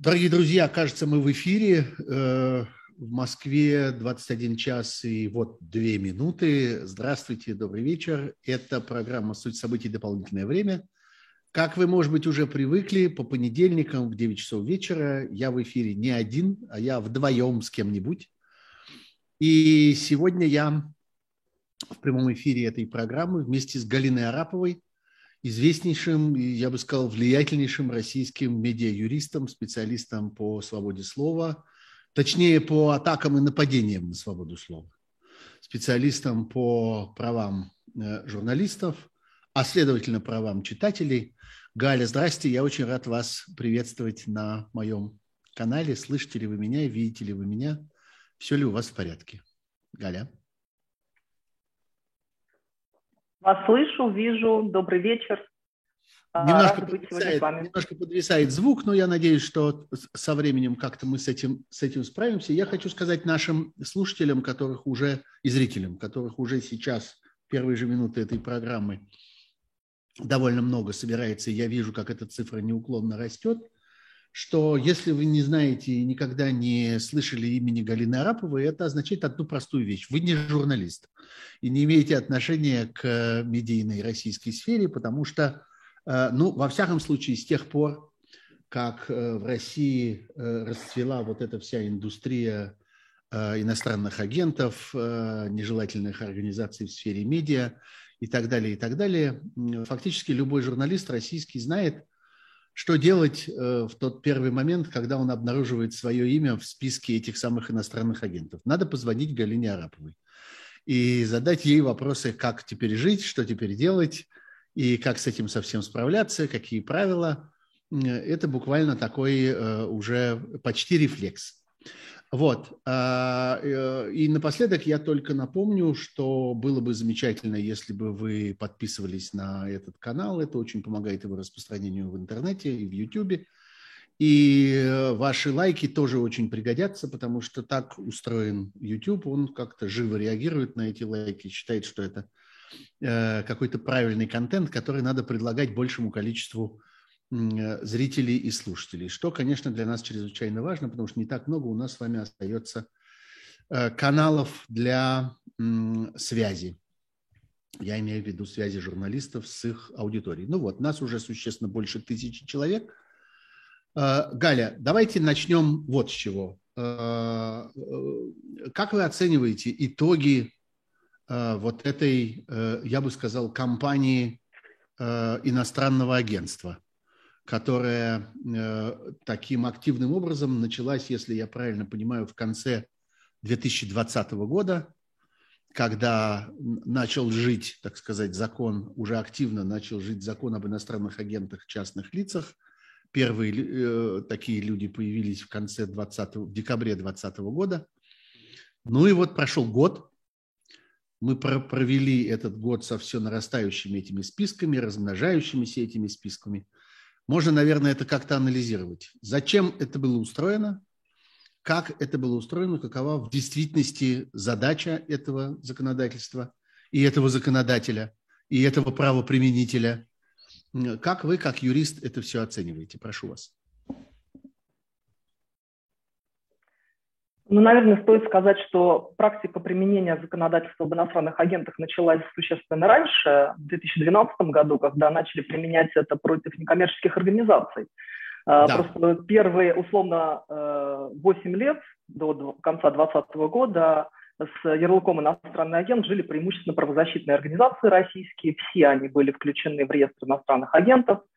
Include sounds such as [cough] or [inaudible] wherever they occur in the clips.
Дорогие друзья, кажется, мы в эфире. Э, в Москве 21 час и вот 2 минуты. Здравствуйте, добрый вечер. Это программа «Суть событий. Дополнительное время». Как вы, может быть, уже привыкли, по понедельникам в 9 часов вечера я в эфире не один, а я вдвоем с кем-нибудь. И сегодня я в прямом эфире этой программы вместе с Галиной Араповой, известнейшим, я бы сказал, влиятельнейшим российским медиа-юристом, специалистом по свободе слова, точнее, по атакам и нападениям на свободу слова, специалистом по правам э, журналистов, а следовательно правам читателей. Галя, здрасте, я очень рад вас приветствовать на моем канале. Слышите ли вы меня, видите ли вы меня, все ли у вас в порядке? Галя. Вас слышу, вижу. Добрый вечер. А, немножко подвисает, немножко подвисает звук, но я надеюсь, что со временем как-то мы с этим, с этим справимся. Я хочу сказать нашим слушателям, которых уже, и зрителям, которых уже сейчас, первые же минуты этой программы, довольно много собирается, и я вижу, как эта цифра неуклонно растет – что если вы не знаете и никогда не слышали имени Галины Араповой, это означает одну простую вещь. Вы не журналист и не имеете отношения к медийной российской сфере, потому что, э, ну, во всяком случае, с тех пор, как э, в России э, расцвела вот эта вся индустрия иностранных агентов, нежелательных организаций в сфере медиа и так далее, и так далее, фактически любой журналист российский знает – что делать э, в тот первый момент, когда он обнаруживает свое имя в списке этих самых иностранных агентов? Надо позвонить Галине Араповой и задать ей вопросы, как теперь жить, что теперь делать, и как с этим совсем справляться, какие правила. Это буквально такой э, уже почти рефлекс. Вот. А, э, и напоследок я только напомню, что было бы замечательно, если бы вы подписывались на этот канал. Это очень помогает его распространению в интернете и в YouTube. И э, ваши лайки тоже очень пригодятся, потому что так устроен YouTube. Он как-то живо реагирует на эти лайки, считает, что это э, какой-то правильный контент, который надо предлагать большему количеству зрителей и слушателей, что, конечно, для нас чрезвычайно важно, потому что не так много у нас с вами остается э, каналов для связи. Я имею в виду связи журналистов с их аудиторией. Ну вот, нас уже существенно больше тысячи человек. Э, Галя, давайте начнем вот с чего. Как вы оцениваете итоги вот этой, я бы сказал, кампании иностранного агентства – которая э, таким активным образом началась, если я правильно понимаю, в конце 2020 года, когда начал жить, так сказать, закон, уже активно начал жить закон об иностранных агентах частных лицах. Первые э, такие люди появились в конце 20 в декабре 2020 года. Ну и вот прошел год, мы провели этот год со все нарастающими этими списками, размножающимися этими списками – можно, наверное, это как-то анализировать. Зачем это было устроено? Как это было устроено? Какова в действительности задача этого законодательства и этого законодателя, и этого правоприменителя? Как вы, как юрист, это все оцениваете? Прошу вас. Ну, наверное, стоит сказать, что практика применения законодательства об иностранных агентах началась существенно раньше, в 2012 году, когда начали применять это против некоммерческих организаций. А, да. Просто первые, условно, 8 э, лет до конца 2020 года с ярлыком «иностранный агент» жили преимущественно правозащитные организации российские. Все они были включены в реестр иностранных агентов –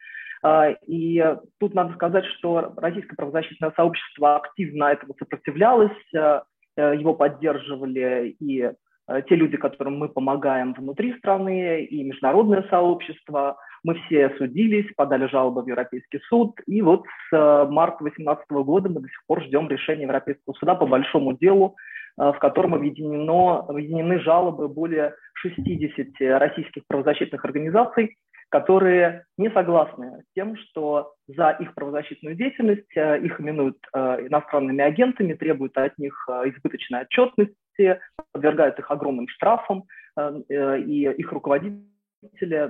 и тут надо сказать, что российское правозащитное сообщество активно этому сопротивлялось, э, э, его поддерживали и э, те люди, которым мы помогаем внутри страны, и международное сообщество. Мы все судились, подали жалобы в Европейский суд, и вот с марта 2018 года мы до сих пор ждем решения Европейского суда по большому делу, в котором объединено, объединены жалобы более 60 российских правозащитных организаций, которые не согласны с тем, что за их правозащитную деятельность э, их именуют э, иностранными агентами, требуют от них э, избыточной отчетности, подвергают их огромным штрафам, и их руководители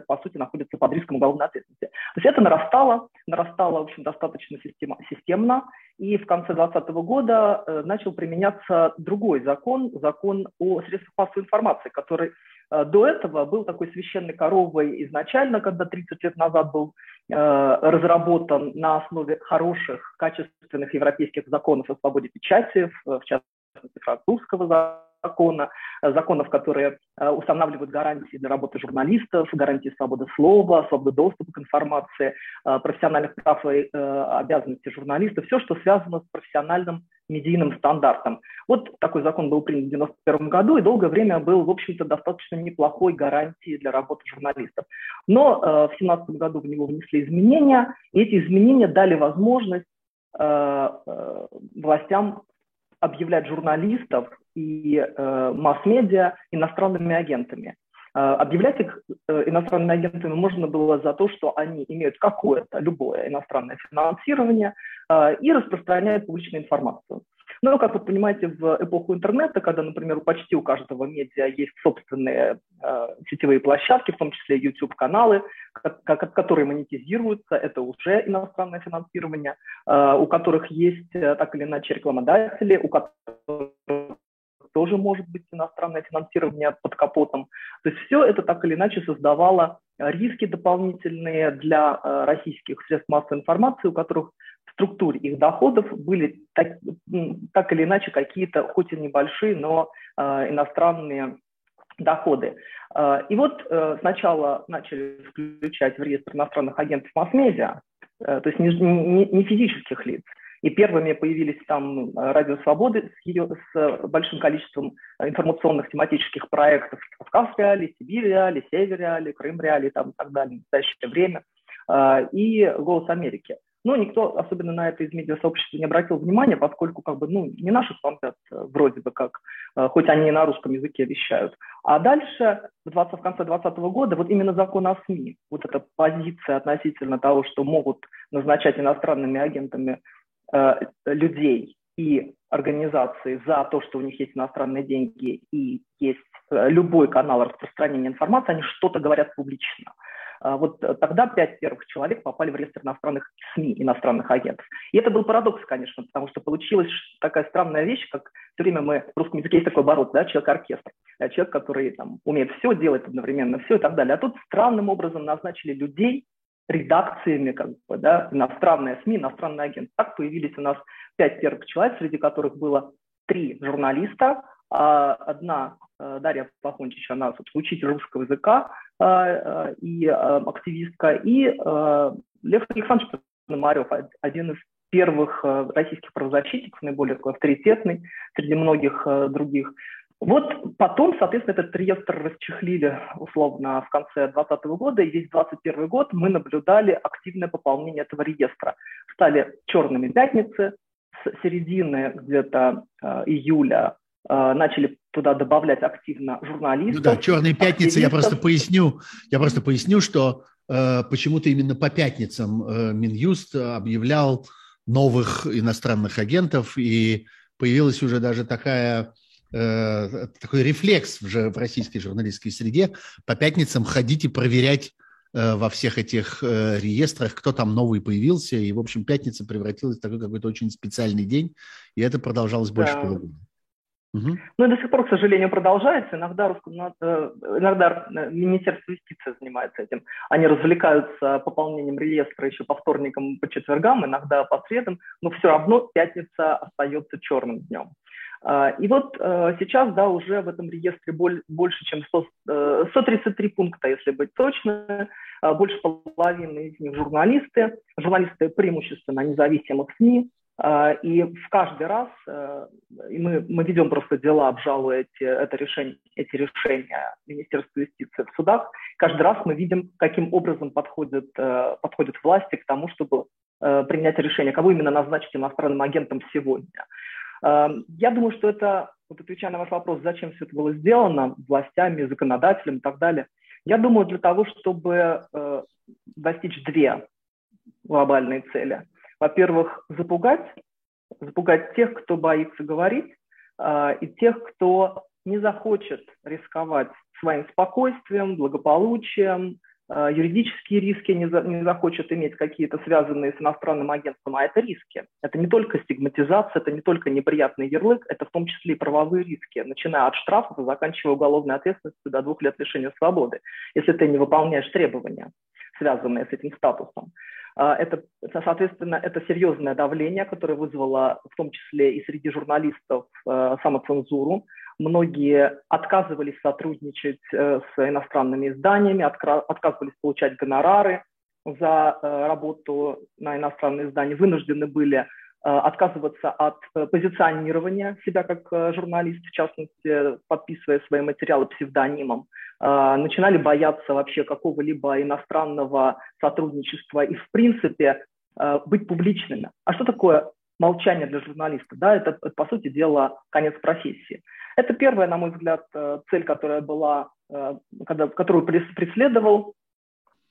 по сути, находятся под риском уголовной ответственности. То есть это нарастало, нарастало, в общем, достаточно системно, и в конце 2020 года начал применяться другой закон, закон о средствах массовой информации, который до этого был такой священной коровой изначально, когда 30 лет назад был э, разработан на основе хороших, качественных европейских законов о свободе печати, в, в частности французского закона, э, законов, которые э, устанавливают гарантии для работы журналистов, гарантии свободы слова, свободы доступа к информации, э, профессиональных прав и обязанностей журналистов, все, что связано с профессиональным медийным стандартом. Вот такой закон был принят в 1991 году и долгое время был, в общем-то, достаточно неплохой гарантией для работы журналистов. Но в 2017 году в него внесли изменения, и эти изменения дали возможность властям объявлять журналистов и э, масс-медиа иностранными агентами. Э, объявлять их э, иностранными агентами можно было за то, что они имеют какое-то, любое иностранное финансирование э, и распространяют публичную информацию. Но, как вы понимаете, в эпоху интернета, когда, например, почти у каждого медиа есть собственные э, сетевые площадки, в том числе YouTube-каналы, которые монетизируются, это уже иностранное финансирование, э, у которых есть э, так или иначе рекламодатели, у которых тоже может быть иностранное финансирование под капотом. То есть все это так или иначе создавало риски дополнительные для э, российских средств массовой информации, у которых структуре их доходов были так, так или иначе какие-то, хоть и небольшие, но э, иностранные доходы. Э, и вот сначала начали включать в реестр иностранных агентов масс-медиа, то есть не, не, не физических лиц, и первыми появились там э, «Радио Свободы» с, ее, с большим количеством информационных тематических проектов «Кавказ Реали», «Сибирь Реали», «Север Реали», «Крым Реали» там, и так далее в настоящее время, э, и «Голос Америки». Но никто особенно на это из медиасообщества не обратил внимания, поскольку как бы, ну, не наши фанты вроде бы как, э, хоть они и на русском языке вещают. А дальше, в, 20, в конце 2020 года, вот именно закон о СМИ, вот эта позиция относительно того, что могут назначать иностранными агентами Э, людей и организации за то, что у них есть иностранные деньги и есть э, любой канал распространения информации, они что-то говорят публично. А вот тогда пять первых человек попали в реестр иностранных СМИ, иностранных агентов. И это был парадокс, конечно, потому что получилась такая странная вещь, как все время мы в русском языке есть такой оборот, да, человек-оркестр, человек, который там, умеет все делать одновременно, все и так далее. А тут странным образом назначили людей, редакциями, как бы, да, иностранные СМИ, иностранный агент. Так появились у нас пять первых человек, среди которых было три журналиста, а одна э, Дарья Плахончич, она, собственно, учитель русского языка э, э, и активистка, и Лев Александрович Пономарев, один из первых российских правозащитников, наиболее такой авторитетный среди многих других. Вот потом, соответственно, этот реестр расчехлили условно в конце 2020 года, и весь 2021 год мы наблюдали активное пополнение этого реестра. Стали черными пятницы, с середины где-то э, июля э, начали туда добавлять активно журналистов. Ну да, черные пятницы, я просто поясню, я просто поясню, что э, почему-то именно по пятницам э, Минюст объявлял новых иностранных агентов, и появилась уже даже такая э, такой рефлекс уже в российской журналистской среде по пятницам ходить и проверять э, во всех этих э, реестрах, кто там новый появился. И, в общем, пятница превратилась в такой какой-то очень специальный день, и это продолжалось больше да. полугода. Ну и до сих пор, к сожалению, продолжается. Иногда, русском, э, иногда э, Министерство юстиции занимается этим. Они развлекаются пополнением реестра еще по вторникам, по четвергам, иногда по средам, но все равно пятница остается черным днем. А, и вот э, сейчас, да, уже в этом реестре больше, чем 100, 133 э, пункта, если быть точно, а, больше половины из них журналисты, журналисты преимущественно независимых СМИ, и в каждый раз, э, и мы, мы ведем просто дела, обжалуя эти, это решение, эти решения Министерства юстиции в судах, каждый раз мы видим, каким образом подходят, подходят власти к тому, чтобы принять решение, кого именно назначить иностранным агентом сегодня. Я думаю, что это, вот отвечая на ваш вопрос, зачем все это было сделано властями, законодателем и так далее, я думаю, для того, чтобы э, достичь две глобальные цели. Во-первых, запугать, запугать тех, кто боится говорить, э, и тех, кто не захочет рисковать своим спокойствием, благополучием, Э, юридические риски не, за, не захочет иметь какие-то связанные с иностранным агентством, а это риски. Это не только стигматизация, это не только неприятный ярлык, это в том числе и правовые риски, начиная от штрафов и заканчивая уголовной ответственностью до двух лет лишения свободы, если ты не выполняешь требования, связанные с этим статусом. Э, это, соответственно, это серьезное давление, которое вызвало в том числе и среди журналистов э, самоцензуру, Многие отказывались сотрудничать э, с иностранными изданиями, отказывались получать гонорары за э, работу на иностранные издания, вынуждены были отказываться от позиционирования себя как журналист, в частности, подписывая свои материалы псевдонимом, начинали бояться вообще какого-либо иностранного сотрудничества и, в принципе, быть публичными. А что такое молчание для журналиста? Да, это, по сути дела, конец профессии. Это первая, на мой взгляд, э, цель, которая была, э, которую преследовал,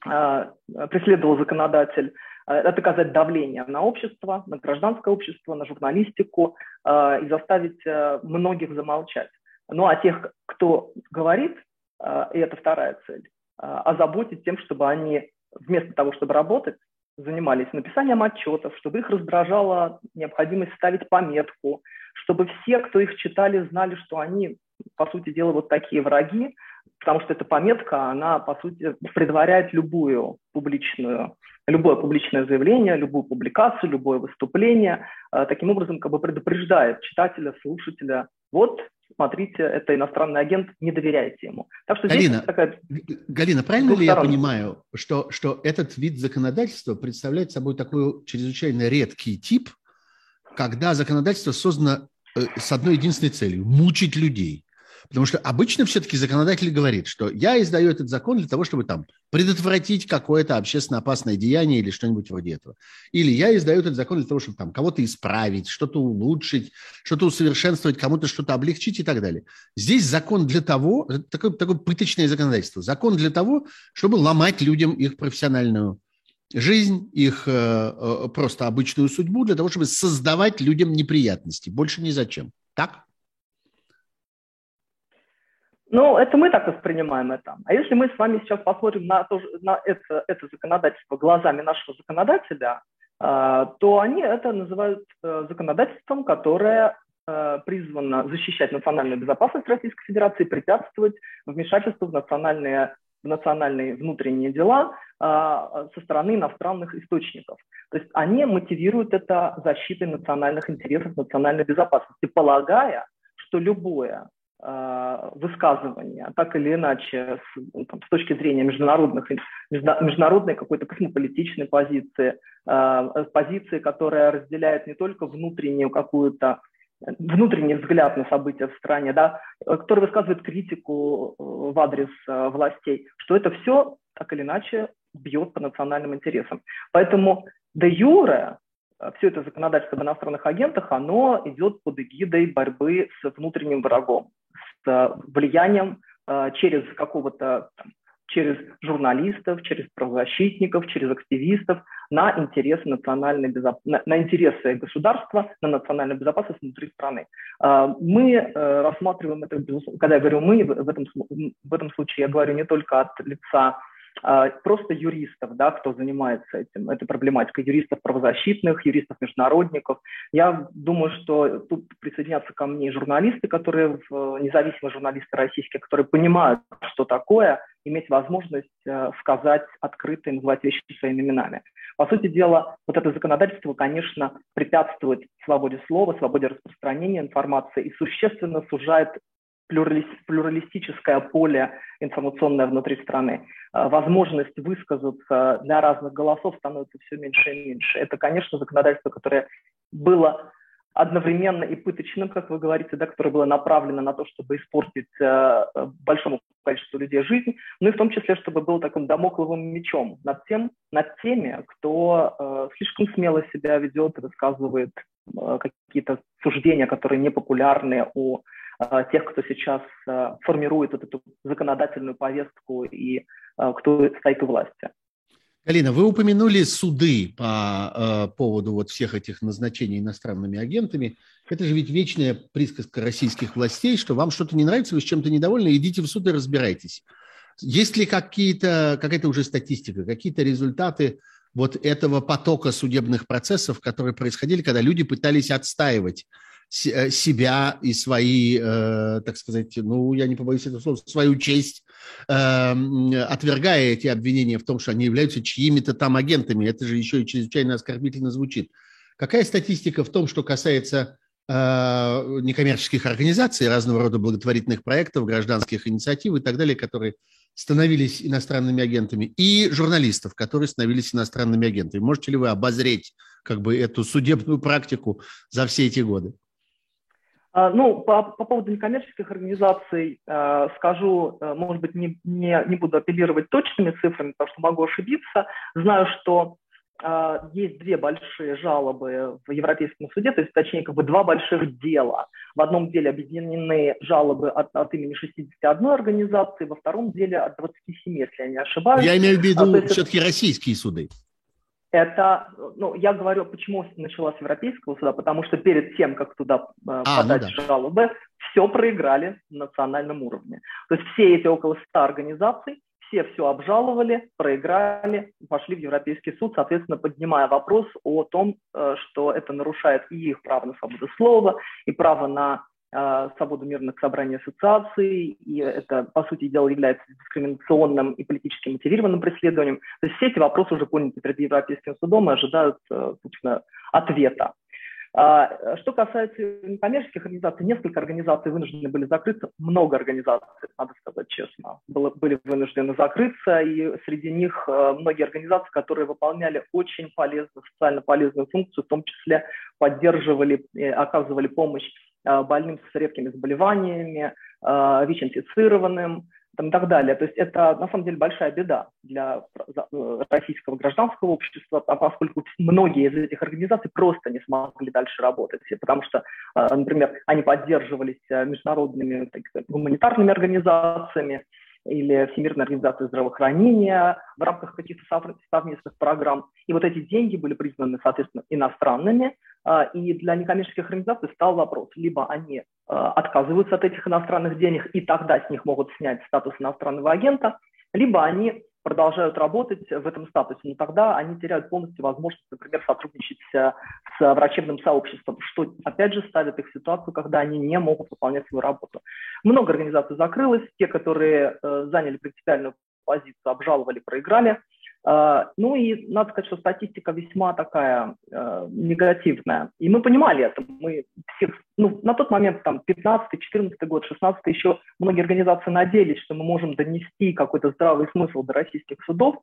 э, преследовал законодатель, это оказать давление на общество, на гражданское общество, на журналистику и заставить многих замолчать. Ну а тех, кто говорит, и это вторая цель, озаботить тем, чтобы они вместо того, чтобы работать, занимались написанием отчетов, чтобы их раздражала необходимость ставить пометку, чтобы все, кто их читали, знали, что они, по сути дела, вот такие враги, потому что эта пометка, она, по сути, предваряет любую публичную, любое публичное заявление, любую публикацию, любое выступление, э, таким образом как бы предупреждает читателя, слушателя, вот, смотрите, это иностранный агент, не доверяйте ему. Так что Галина, здесь такая... Галина, правильно ли я понимаю, что, что этот вид законодательства представляет собой такой чрезвычайно редкий тип, когда законодательство создано э, с одной единственной целью – мучить людей. Потому что обычно все-таки законодатель говорит, что я издаю этот закон для того, чтобы там предотвратить какое-то общественно опасное деяние или что-нибудь вроде этого. Или я издаю этот закон для того, чтобы там кого-то исправить, что-то улучшить, что-то усовершенствовать, кому-то что-то облегчить и так далее. Здесь закон для того, такое, такое пыточное законодательство, закон для того, чтобы ломать людям их профессиональную жизнь, их э, э, просто обычную судьбу, для того, чтобы создавать людям неприятности. Больше ни зачем. Так? Ну, это мы так воспринимаем это. А если мы с вами сейчас посмотрим на, то, на это, это законодательство глазами нашего законодателя, э, то они это называют э, законодательством, которое э, призвано защищать национальную безопасность Российской Федерации, препятствовать вмешательству в национальные, в национальные внутренние дела со стороны иностранных источников. То есть они мотивируют это защитой национальных интересов, национальной безопасности, полагая, что любое Э, высказывания, так или иначе, с, ну, там, с точки зрения международных, международной какой-то космополитичной позиции, э, позиции, которая разделяет не только внутреннюю какую-то внутренний взгляд на события в стране, да, который высказывает критику э, в адрес властей, что это все так или иначе бьет по национальным интересам. Поэтому де юре все это законодательство об иностранных агентах, оно идет под эгидой борьбы с внутренним врагом с влиянием э, через какого-то через журналистов, через правозащитников, через активистов на интересы национальной безоп... на, на интересы государства, на национальную безопасность внутри страны. Э, мы э, рассматриваем это, когда я говорю мы, в этом, в этом случае я говорю не только от лица просто юристов, да, кто занимается этим, этой проблематикой, юристов правозащитных, юристов международников. Я думаю, что тут присоединятся ко мне журналисты, которые, независимые журналисты российские, которые понимают, что такое, иметь возможность э, сказать открыто и называть вещи своими именами. По сути дела, вот это законодательство, конечно, препятствует свободе слова, свободе распространения информации и существенно сужает плюралистическое поле информационное внутри страны. А, возможность высказаться для разных голосов становится все меньше и меньше. Это, конечно, законодательство, которое было одновременно и пыточным, как вы говорите, да, которое было направлено на то, чтобы испортить э, большому количеству людей жизнь, ну и в том числе, чтобы был таким домокловым мечом над, тем, над теми, кто э, слишком смело себя ведет и высказывает э, какие-то суждения, которые непопулярны у тех, кто сейчас э, формирует вот эту законодательную повестку и э, кто стоит у власти. Галина, вы упомянули суды по поводу вот всех этих назначений иностранными агентами. Это же ведь вечная присказка российских властей, что вам что-то не нравится, вы с чем-то недовольны, идите в суд и разбирайтесь. Есть ли какие-то, какая-то уже статистика, какие-то результаты вот этого потока судебных процессов, которые происходили, когда люди пытались отстаивать э, себя и свои, э, так сказать, ну, я не побоюсь этого слова, свою честь, э, отвергая эти обвинения в том, что они являются чьими-то там агентами. Это же еще и чрезвычайно оскорбительно звучит. Какая статистика в том, что касается э, некоммерческих организаций, разного рода благотворительных проектов, гражданских инициатив и так далее, которые становились иностранными агентами, и журналистов, которые становились иностранными агентами. Можете ли вы обозреть как бы эту судебную практику за все эти годы? А, ну, по, по поводу некоммерческих организаций э, скажу, э, может быть, не, не, не буду апеллировать точными цифрами, потому что могу ошибиться. Знаю, что а, есть две большие жалобы в Европейском суде, то есть, точнее, как бы два больших дела. В одном деле объединены жалобы от, от имени 61 организации, во втором деле от 27, если я не ошибаюсь. Я имею в виду а, все-таки российские суды. Это, ну, я говорю, почему началась Европейского суда, потому что перед тем, как туда э, а, подать ну да. жалобы, все проиграли на национальном уровне. То есть все эти около 100 организаций все все обжаловали, проиграли, пошли в Европейский суд, соответственно, поднимая вопрос о том, э, что это нарушает и их право на свободу слова, и право на свободу мирных собраний ассоциаций, и это, по сути дела, является дискриминационным и политически мотивированным преследованием. То есть все эти вопросы уже поняты перед Европейским судом и ожидают, э, собственно, ответа. А, что касается некоммерческих организаций, несколько организаций вынуждены были закрыться, много организаций, надо сказать честно, было, были вынуждены закрыться, и среди них э, многие организации, которые выполняли очень полезную, социально полезную функцию, в том числе поддерживали, оказывали помощь э, больным с редкими заболеваниями, э, ВИЧ-инфицированным, там, и так далее. То есть это на самом деле большая беда для э, российского гражданского общества, а поскольку многие из этих организаций просто не смогли дальше работать, потому что, э, например, они поддерживались э, международными так гуманитарными организациями, или Всемирной организации здравоохранения в рамках каких-то совместных программ. И вот эти деньги были признаны, соответственно, иностранными, а, и для некоммерческих организаций стал вопрос, либо они а, отказываются от этих иностранных денег, и тогда с них могут снять статус иностранного агента, либо они продолжают работать в этом статусе, но тогда они теряют полностью возможность, например, сотрудничать с врачебным сообществом, что, опять же, ставит их в ситуацию, когда они не могут выполнять свою работу. Много организаций закрылось, те, которые э, заняли принципиальную позицию, обжаловали, проиграли – ну и надо сказать, что статистика весьма такая э, негативная. И мы понимали это. Мы всех, ну, на тот момент, там, 15 14 год, 16 еще многие организации надеялись, что мы можем донести какой-то здравый смысл до российских судов,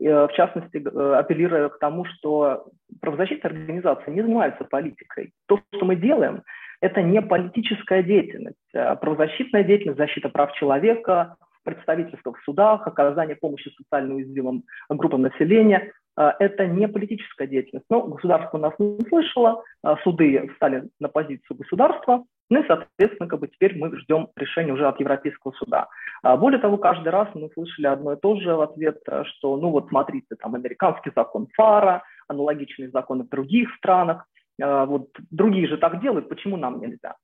э, в частности, э, апеллируя к тому, что правозащитные организации не занимаются политикой. То, что мы делаем, это не политическая деятельность. А правозащитная деятельность, защита прав человека, представительство в судах, оказание помощи социально уязвимым группам населения. А, это не политическая деятельность. Но государство нас не слышало, а, суды встали на позицию государства, ну и, соответственно, как бы теперь мы ждем решения уже от Европейского суда. А, более того, каждый раз мы слышали одно и то же в ответ, что, ну вот смотрите, там американский закон ФАРа, аналогичные законы в других странах, вот другие же так делают, почему нам нельзя?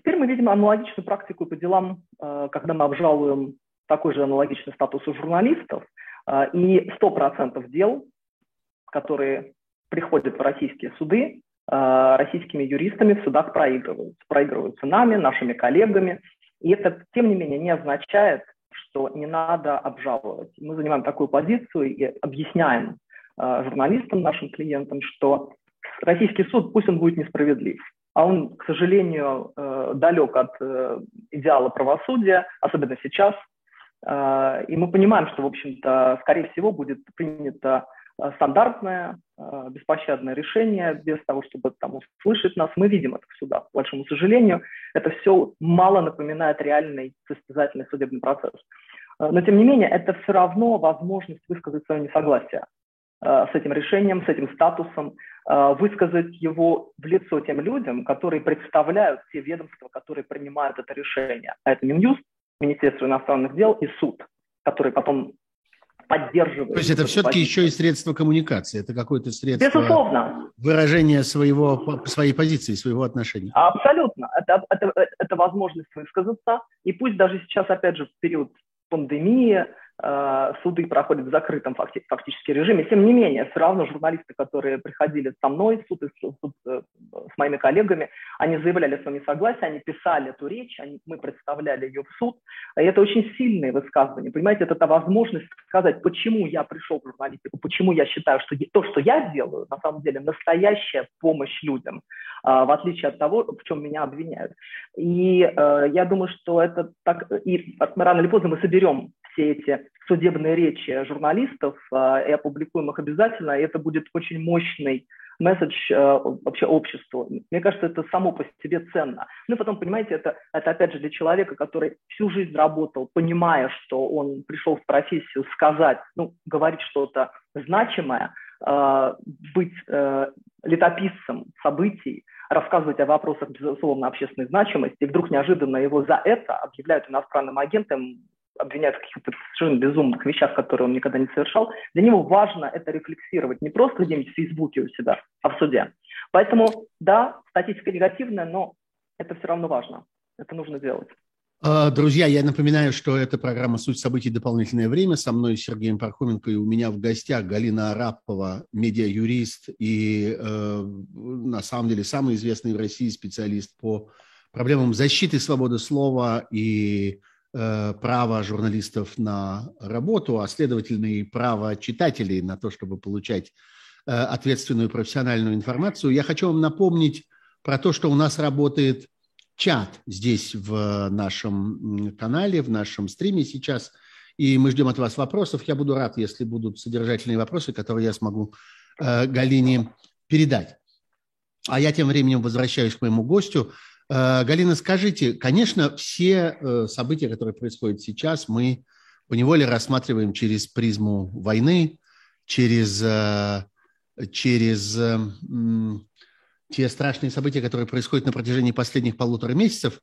Теперь мы видим аналогичную практику по делам, э, когда мы обжалуем такой же аналогичный статус у журналистов, э, и 100% дел, которые приходят в российские суды, российскими юристами в судах проигрываются. Проигрываются нами, нашими коллегами. И это, тем не менее, не означает, что не надо обжаловать. Мы занимаем такую позицию и объясняем журналистам, нашим клиентам, что российский суд, пусть он будет несправедлив, а он, к сожалению, э, далек от э, идеала правосудия, особенно сейчас. Э, и мы понимаем, что, в общем-то, скорее всего, будет принято стандартное, беспощадное решение, без того, чтобы там услышать нас. Мы видим это в судах. К большому сожалению, это все мало напоминает реальный состязательный судебный процесс. Но, тем не менее, это все равно возможность высказать свое несогласие с этим решением, с этим статусом, Э, высказать его в лицо тем людям, которые представляют те ведомства, которые принимают это решение. А это Минюст, Министерство иностранных дел и суд, который потом поддерживает. То есть это все-таки еще и средство коммуникации, это какое-то средство Безусловно. выражения своего, своей позиции, своего отношения. Абсолютно. Это, это, это возможность высказаться. И пусть даже сейчас, опять же, в период пандемии, Э, суды проходят в закрытом факти фактически режиме. Тем не менее, все равно журналисты, которые приходили со мной в суд, суд э, с моими коллегами, они заявляли свое несогласие, они писали эту речь, они, мы представляли ее в суд. И это очень сильные высказывания. Понимаете, это та возможность сказать, почему я пришел в журналистику, почему я считаю, что то, что я делаю, на самом деле настоящая помощь людям, э, в отличие от того, в чем меня обвиняют. И я думаю, что это так, и рано или поздно мы соберем все эти судебные речи журналистов э, и опубликуем их обязательно, и это будет очень мощный месседж э, вообще обществу. Мне кажется, это само по себе ценно. Ну и потом, понимаете, это, это опять же для человека, который всю жизнь работал, понимая, что он пришел в профессию сказать, ну, говорить что-то значимое, э, быть летописцем событий, рассказывать о вопросах, безусловно, общественной значимости, и вдруг неожиданно его за это объявляют иностранным агентом, обвиняют в каких-то совершенно безумных вещах, которые он никогда не совершал, для него важно это рефлексировать не просто где-нибудь в Фейсбуке у себя, а в суде. Поэтому, да, статистика негативная, но это все равно важно. Это нужно делать. А, друзья, я напоминаю, что это программа «Суть событий. Дополнительное время». Со мной Сергеем Пархоменко и у меня в гостях Галина Арапова, медиа-юрист и, э, на самом деле, самый известный в России специалист по проблемам защиты свободы слова и право журналистов на работу, а следовательно и право читателей на то, чтобы получать э, ответственную профессиональную информацию. Я хочу вам напомнить про то, что у нас работает чат здесь в нашем канале, в нашем стриме сейчас, и мы ждем от вас вопросов. Я буду рад, если будут содержательные вопросы, которые я смогу э, Галине передать. А я тем временем возвращаюсь к моему гостю – Э, Галина, скажите, конечно, все э, события, которые происходят сейчас, мы поневоле рассматриваем через призму войны, через, э, через те страшные события, которые происходят на протяжении последних полутора месяцев.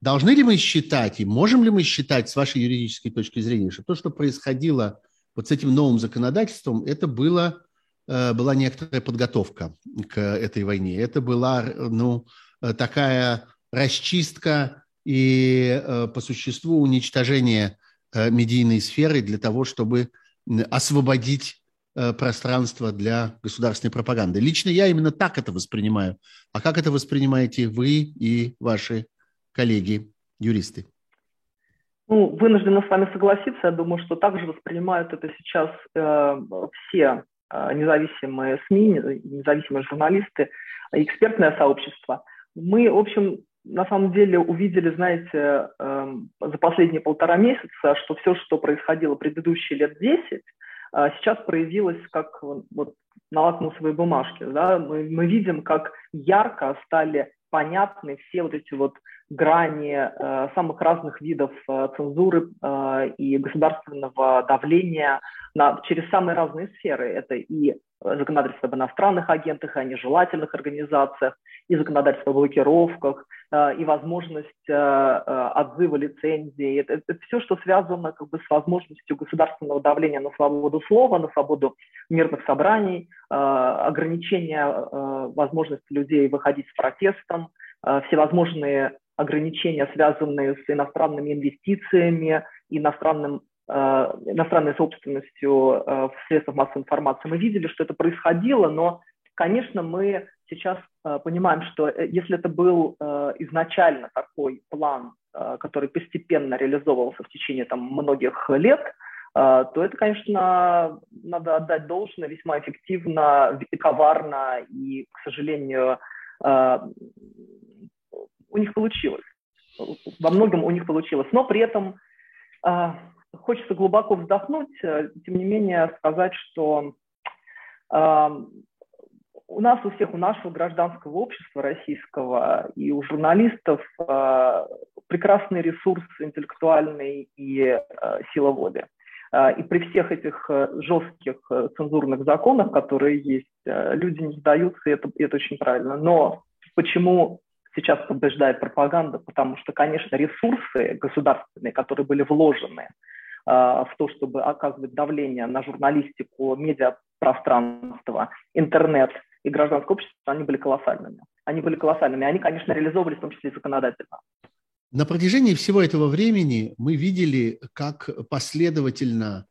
Должны ли мы считать и можем ли мы считать с вашей юридической точки зрения, что то, что происходило вот с этим новым законодательством, это было, была некоторая подготовка к этой войне. Это была, ну, Э, такая расчистка и э, по существу уничтожение э, медийной сферы для того, чтобы освободить пространство для государственной пропаганды. Лично я именно так это воспринимаю. А как это воспринимаете вы и ваши коллеги, юристы? Ну, вынуждена с вами согласиться. Я думаю, что также воспринимают это сейчас э, все э, независимые СМИ, независимые журналисты, экспертное сообщество мы, в общем, на самом деле увидели, знаете, эм, за последние полтора месяца, что все, что происходило предыдущие лет 10, э, сейчас проявилось как вот на лакмусовой бумажке. Да? Мы, мы видим, как ярко стали понятны все вот эти вот грани э, самых разных видов э, цензуры э, и государственного давления на, через самые разные сферы. Это и законодательство об иностранных агентах, о нежелательных организациях, и законодательство о блокировках, э, и возможность э, э, отзыва лицензии. Это, это все, что связано как бы, с возможностью государственного давления на свободу слова, на свободу мирных собраний, ограничения возможности людей выходить с протестом, всевозможные ограничения, связанные с иностранными инвестициями, иностранным иностранной собственностью в средствах массовой информации. Мы видели, что это происходило, но, конечно, мы сейчас э, понимаем, что э, если это был э, изначально такой план, э, который постепенно реализовывался в течение там, многих лет, э, то это, конечно, надо отдать должное весьма эффективно коварно, и, к сожалению, э, у них получилось. Во многом у них получилось. Но при этом э, хочется глубоко вздохнуть, э, тем не менее сказать, что э, у нас у всех, у нашего гражданского общества российского и у журналистов э, прекрасный ресурс интеллектуальный и э, сила воли. Э, и при всех этих э, жестких цензурных законах, которые есть, люди не сдаются, и это, и это очень правильно. Но почему сейчас побеждает пропаганда? Потому что, конечно, ресурсы государственные, которые были вложены в то, чтобы оказывать давление на журналистику, медиапространство, интернет и гражданское общество, они были колоссальными. Они были колоссальными. Они, конечно, реализовывались в том числе и законодательно. На протяжении всего этого времени мы видели, как последовательно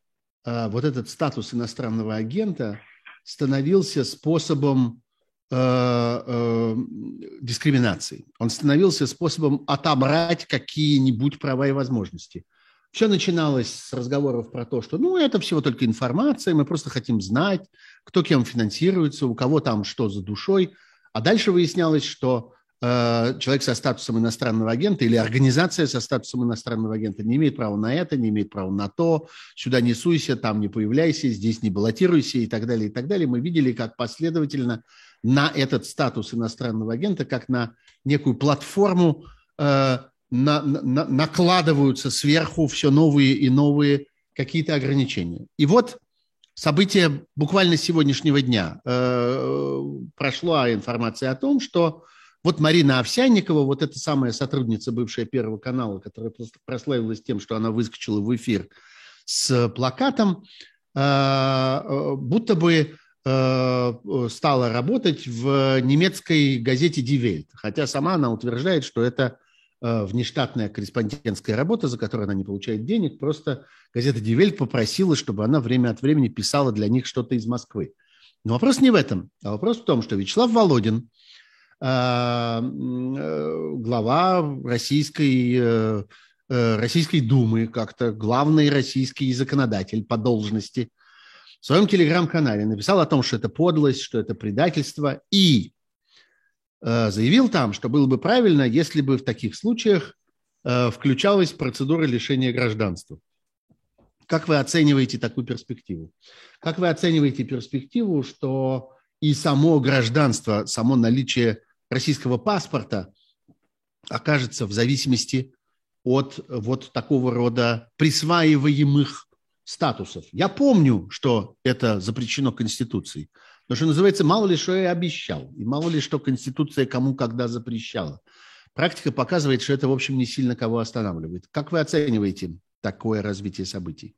э, вот этот статус иностранного агента становился способом э, э, дискриминации. Он становился способом отобрать какие-нибудь права и возможности. Все начиналось с разговоров про то, что ну это всего только информация, мы просто хотим знать, кто кем финансируется, у кого там что за душой. А дальше выяснялось, что Э, человек со статусом иностранного агента или организация со статусом иностранного агента не имеет права на это, не имеет права на то, сюда не суйся, там не появляйся, здесь не баллотируйся и так далее, и так далее. Мы видели, как последовательно на этот статус иностранного агента, как на некую платформу э, на, на, накладываются сверху все новые и новые какие-то ограничения. И вот событие буквально сегодняшнего дня. Э, прошла информация о том, что вот Марина Овсянникова, вот эта самая сотрудница бывшая Первого канала, которая прославилась тем, что она выскочила в эфир с плакатом, э, э, будто бы э, стала работать в немецкой газете Die Welt, хотя сама она утверждает, что это внештатная корреспондентская работа, за которую она не получает денег, просто газета Welt попросила, чтобы она время от времени писала для них что-то из Москвы. Но вопрос не в этом, а вопрос в том, что Вячеслав Володин – Э, э, глава российской, э, российской думы, как-то главный российский законодатель по должности, в своем телеграм-канале написал о том, что это подлость, что это предательство, и заявил там, что было бы правильно, если бы в таких случаях включалась процедура лишения гражданства. Как вы оцениваете такую перспективу? Как вы оцениваете перспективу, что и само гражданство, само наличие российского паспорта окажется в зависимости от вот такого рода присваиваемых статусов. Я помню, что это запрещено Конституцией, но что называется, мало ли что я обещал, и мало ли что Конституция кому когда запрещала. Практика показывает, что это, в общем, не сильно кого останавливает. Как вы оцениваете такое развитие событий?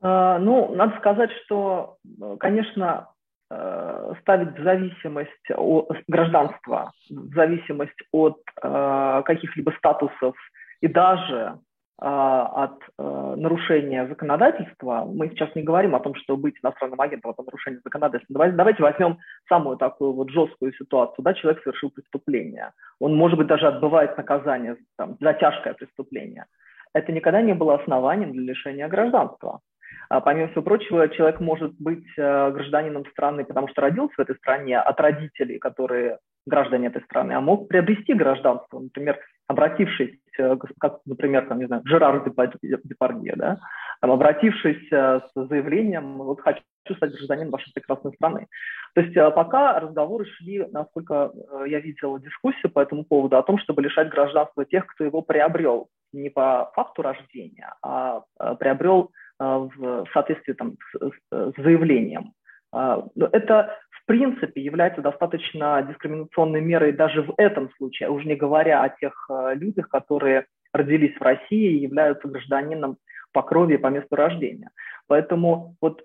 А, ну, надо сказать, что, конечно, Э, ставить в зависимость от гражданства, в зависимость от э, каких-либо статусов и даже от э, нарушения законодательства, мы сейчас не говорим о том, что быть иностранным агентом, это нарушение законодательства. Давайте, давайте возьмем самую такую вот жесткую ситуацию. Да, человек совершил преступление. Он, может быть, даже отбывает наказание там, за тяжкое преступление. Это никогда не было основанием для лишения гражданства. А помимо всего прочего, человек может быть э, гражданином страны, потому что родился в этой стране от родителей, которые граждане этой страны, а мог приобрести гражданство, например, обратившись, э, как, например, там, не знаю, Жерар Депардье, да, там, обратившись э, с заявлением, вот хочу стать гражданином вашей прекрасной страны. То есть пока разговоры шли, насколько я видела дискуссию по этому поводу, о том, чтобы лишать гражданства тех, кто его приобрел не по факту рождения, а приобрел в соответствии там, с, с заявлением. А, это, в принципе, является достаточно дискриминационной мерой даже в этом случае, уже не говоря о тех а, людях, которые родились в России и являются гражданином по крови и по месту рождения. Поэтому вот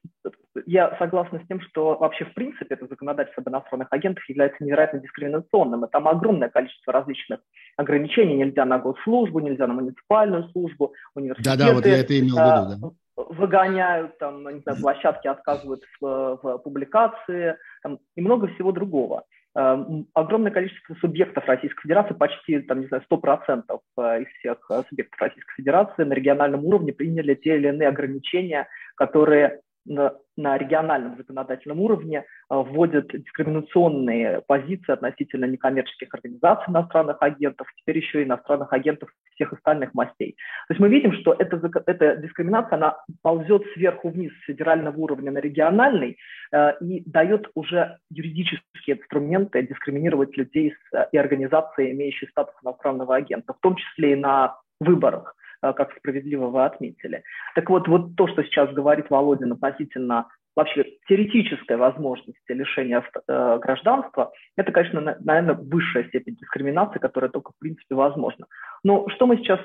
я согласна с тем, что вообще в принципе это законодательство об иностранных агентах является невероятно дискриминационным. И там огромное количество различных ограничений. Нельзя на госслужбу, нельзя на муниципальную службу, университеты. Да-да, вот я это имел в виду, да выгоняют, там, не знаю, площадки отказывают в, в публикации там, и много всего другого. Э, огромное количество субъектов Российской Федерации, почти, там, не знаю, 100% э, из всех э, субъектов Российской Федерации на региональном уровне приняли те или иные ограничения, которые на, на региональном законодательном уровне а, вводят дискриминационные позиции относительно некоммерческих организаций иностранных агентов, теперь еще и иностранных агентов всех остальных мастей. То есть мы видим, что эта, эта дискриминация, она ползет сверху вниз с федерального уровня на региональный э, и дает уже юридические инструменты дискриминировать людей с, и организации, имеющие статус иностранного агента, в том числе и на выборах. Э, как справедливо вы отметили. Так вот, вот то, что сейчас говорит Володин относительно вообще теоретической возможности лишения э, гражданства, это, конечно, наверное, высшая степень дискриминации, которая только, в принципе, возможна. Но что мы сейчас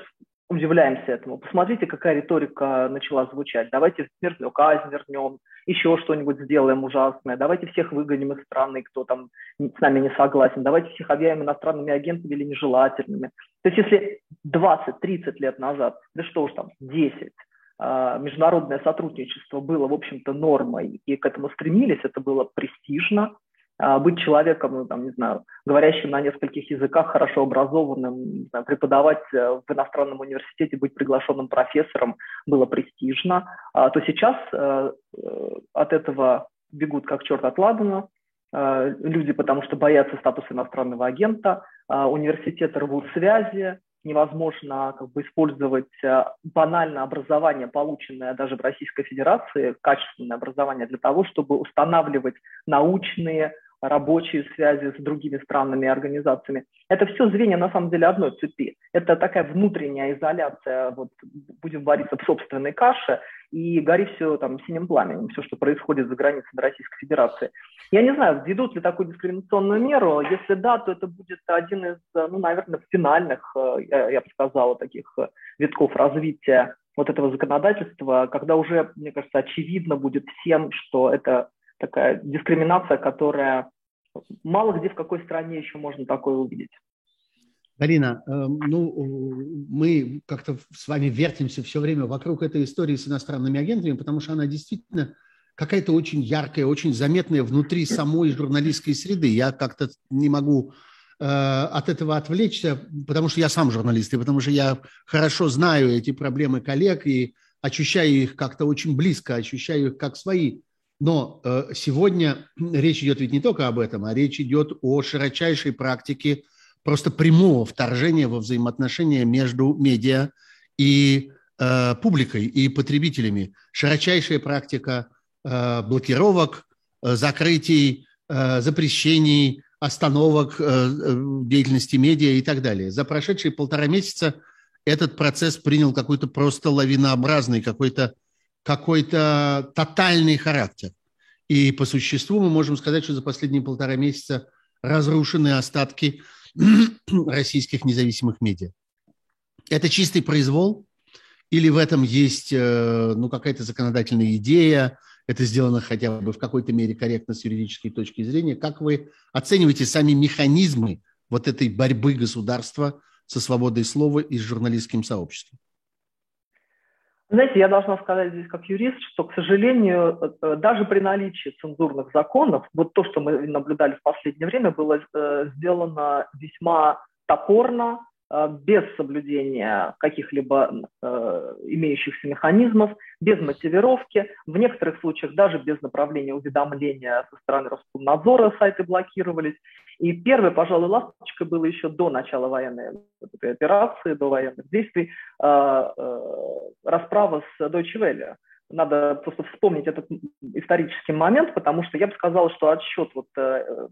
удивляемся этому. Посмотрите, какая риторика начала звучать. Давайте смертную казнь вернем, еще что-нибудь сделаем ужасное, давайте всех выгоним из страны, кто там с нами не согласен, давайте всех объявим иностранными агентами или нежелательными. То есть если 20-30 лет назад, да что уж там, 10, а, международное сотрудничество было, в общем-то, нормой, и к этому стремились, это было престижно, быть человеком, ну, там, не знаю, говорящим на нескольких языках, хорошо образованным, знаю, преподавать э, в иностранном университете, быть приглашенным профессором было престижно, а, то сейчас э, э, от этого бегут как черт от ладана. Люди, потому что боятся статуса иностранного агента, университеты рвут связи, невозможно как бы использовать банальное образование, полученное даже в Российской Федерации, качественное образование для того, чтобы устанавливать научные рабочие связи с другими странами и организациями. Это все звенья на самом деле одной цепи. Это такая внутренняя изоляция, вот будем вариться в собственной каше, и гори все там синим пламенем, все, что происходит за границей Российской Федерации. Я не знаю, введут ли такую дискриминационную меру. Если да, то это будет один из, ну, наверное, финальных, э, я бы сказала, таких витков развития вот этого законодательства, когда уже, мне кажется, очевидно будет всем, что это такая дискриминация, которая мало где в какой стране еще можно такое увидеть. Марина, эм, ну, мы как-то с вами вертимся все время вокруг этой истории с иностранными агентами, потому что она действительно какая-то очень яркая, очень заметная внутри самой журналистской среды. Я как-то не могу э, от этого отвлечься, потому что я сам журналист, и потому что я хорошо знаю эти проблемы коллег и ощущаю их как-то очень близко, ощущаю их как свои. Но э, сегодня [clears throat] речь идет ведь не только об этом, а речь идет о широчайшей практике просто прямого вторжения во взаимоотношения между медиа и э, публикой и потребителями. Широчайшая практика э, блокировок, э, закрытий, э, запрещений, остановок э, э деятельности медиа и так далее. За прошедшие полтора месяца этот процесс принял какой-то просто лавинообразный, какой-то какой-то тотальный характер. И по существу мы можем сказать, что за последние полтора месяца разрушены остатки [clears throat] российских независимых медиа. Это чистый произвол? Или в этом есть э, ну, какая-то законодательная идея, это сделано хотя бы в какой-то мере корректно с юридической точки зрения? Как вы оцениваете сами механизмы вот этой борьбы государства со свободой слова и с журналистским сообществом? Знаете, я должна сказать здесь как юрист, что, к сожалению, э, даже при наличии цензурных законов, вот то, что мы наблюдали в последнее время, было э, сделано весьма топорно, Э, без соблюдения каких-либо имеющихся механизмов, без мотивировки, в некоторых случаях даже без направления уведомления со стороны Роскомнадзора сайты блокировались. И первой, пожалуй, ласточкой было еще до начала военной операции, до военных действий, э, э, расправа с Deutsche Welle. Надо просто вспомнить этот исторический момент, потому что я бы сказала, что отсчет вот э,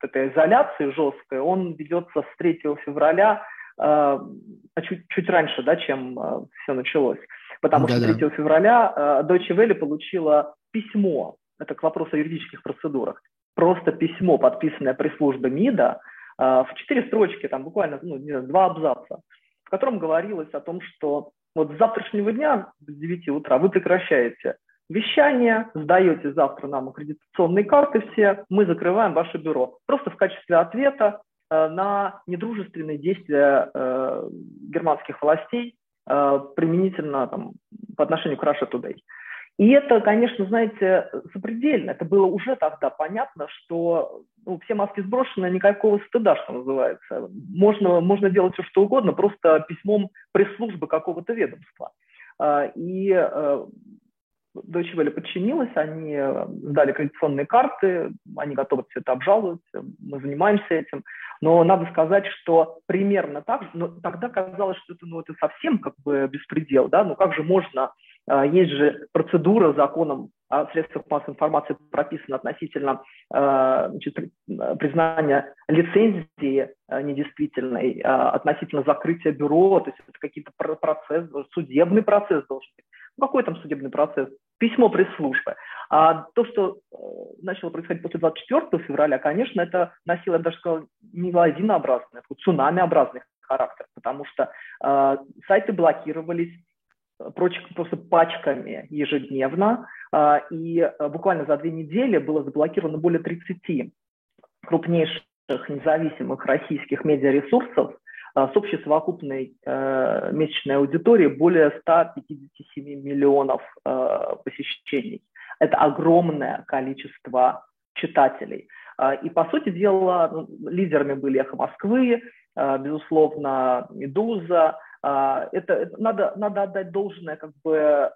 этой изоляции жесткой, он ведется с 3 февраля а, чуть, чуть раньше, да, чем а, все началось. Потому да, что 3 февраля а, Deutsche Welle получила письмо, это к вопросу о юридических процедурах, просто письмо, подписанное пресс-службой МИДа, в четыре строчки, там буквально ну, не знаю, два абзаца, в котором говорилось о том, что вот с завтрашнего дня, с 9 утра, вы прекращаете вещание, сдаете завтра нам аккредитационные карты все, мы закрываем ваше бюро. Просто в качестве ответа Э, на недружественные действия э, германских властей э, применительно там, по отношению к Russia Today. И это, конечно, знаете, запредельно. Это было уже тогда понятно, что ну, все маски сброшены, никакого стыда, что называется. Можно, можно делать все, что угодно, просто письмом пресс-службы какого-то ведомства. И Deutsche Welle подчинилась, они э, сдали кредитационные карты, они готовы все это обжаловать, мы занимаемся этим. Но надо сказать, что примерно так но тогда казалось, что это, ну, это совсем как бы беспредел, да, ну как же можно, э, есть же процедура законом о средствах массовой информации прописана относительно э, значит, признания лицензии недействительной, относительно закрытия бюро, то есть это какие-то процесс, судебный процесс должен быть. Ну, какой там судебный процесс? Письмо пресс-службы. А то, что э, начало происходить после 24 февраля, конечно, это носило, я даже сказал, не лавинообразный, а цунамиобразный характер, потому что э, сайты блокировались просто пачками ежедневно, э, и буквально за две недели было заблокировано более 30 крупнейших независимых российских медиаресурсов с общей совокупной э, месячной аудиторией более 157 миллионов э, посещений. Это огромное количество читателей. А, и, по сути дела, ну, лидерами были «Эхо Москвы», а, безусловно, «Медуза». А, это, это надо, надо отдать должное как бы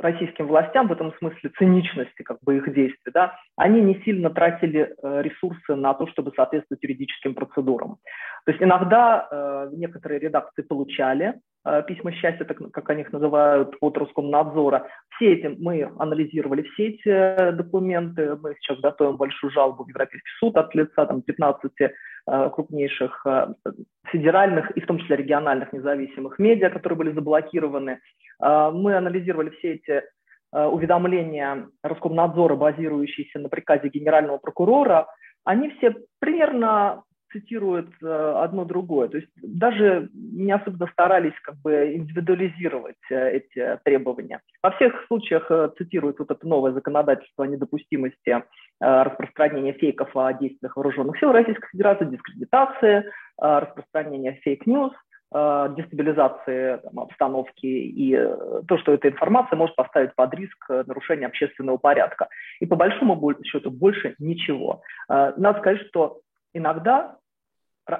российским властям в этом смысле циничности как бы их действий, да, они не сильно тратили э, ресурсы на то, чтобы соответствовать юридическим процедурам. То есть иногда э, некоторые редакции получали э, письма счастья, так, как они их называют, от Роскомнадзора. Все эти мы анализировали все эти документы. Мы сейчас готовим большую жалобу в Европейский суд от лица там, 15 э, крупнейших э, федеральных и в том числе региональных независимых медиа, которые были заблокированы. Э, мы анализировали все эти э, уведомления Роскомнадзора, базирующиеся на приказе генерального прокурора. Они все примерно цитирует э, одно другое. То есть даже не особенно старались как бы индивидуализировать э, эти требования. Во всех случаях э, цитируют вот это новое законодательство о недопустимости распространения фейков о действиях вооруженных сил Российской Федерации, дискредитации, распространения fake news, дестабилизации там, обстановки и то, что эта информация может поставить под риск нарушения общественного порядка. И по большому счету больше ничего. Надо сказать, что иногда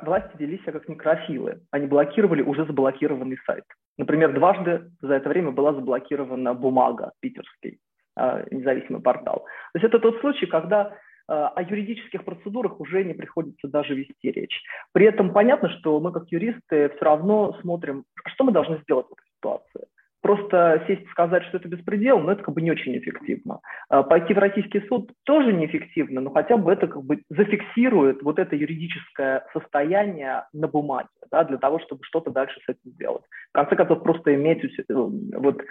власти вели себя как некрофилы. Они блокировали уже заблокированный сайт. Например, дважды за это время была заблокирована бумага питерский, а, независимый портал. То есть это тот случай, когда а, о юридических процедурах уже не приходится даже вести речь. При этом понятно, что мы как юристы все равно смотрим, что мы должны сделать в этой ситуации просто сесть и сказать, что это беспредел, но ну, это как бы не очень эффективно. А, пойти в российский суд тоже неэффективно, но хотя бы это как бы зафиксирует вот это юридическое состояние на бумаге, да, для того, чтобы что-то дальше с этим сделать. В конце концов, просто иметь э, вот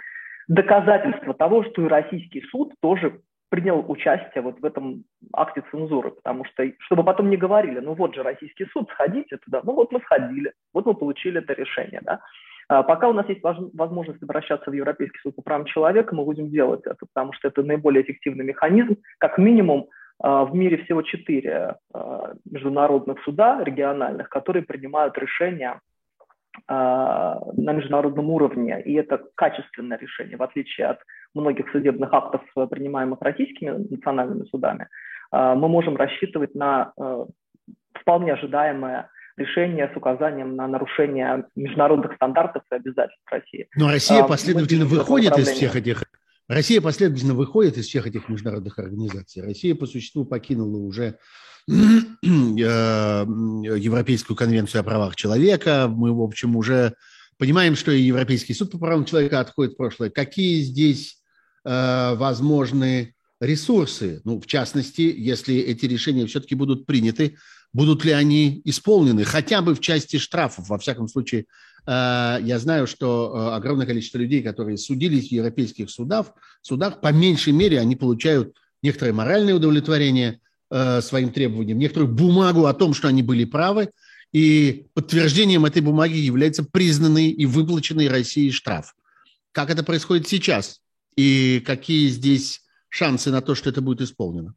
доказательство того, что и российский суд тоже принял участие вот в этом акте цензуры, потому что, чтобы потом не говорили, ну вот же российский суд, сходите туда, ну вот мы сходили, вот мы получили это решение, да. А, пока у нас есть возможность обращаться в Европейский суд по правам человека, мы будем делать это, потому что это наиболее эффективный механизм. Как минимум а, в мире всего четыре а, международных суда региональных, которые принимают решения на международном уровне, и это качественное решение, в отличие от многих судебных актов, принимаемых российскими национальными судами, мы можем рассчитывать на вполне ожидаемое решение с указанием на нарушение международных стандартов и обязательств России. Но Россия а, последовательно выходит из всех этих Россия последовательно выходит из всех этих международных организаций. Россия по существу покинула уже [clears throat] э, Европейскую конвенцию о правах человека. Мы, в общем, уже понимаем, что и Европейский суд по правам человека отходит в прошлое. Какие здесь э, возможны ресурсы? Ну, в частности, если эти решения все-таки будут приняты Будут ли они исполнены хотя бы в части штрафов? Во всяком случае, э, я знаю, что э, огромное количество людей, которые судились в европейских судах, судах, по меньшей мере они получают некоторое моральное удовлетворение э, своим требованиям, некоторую бумагу о том, что они были правы, и подтверждением этой бумаги является признанный и выплаченный Россией штраф. Как это происходит сейчас? И какие здесь шансы на то, что это будет исполнено?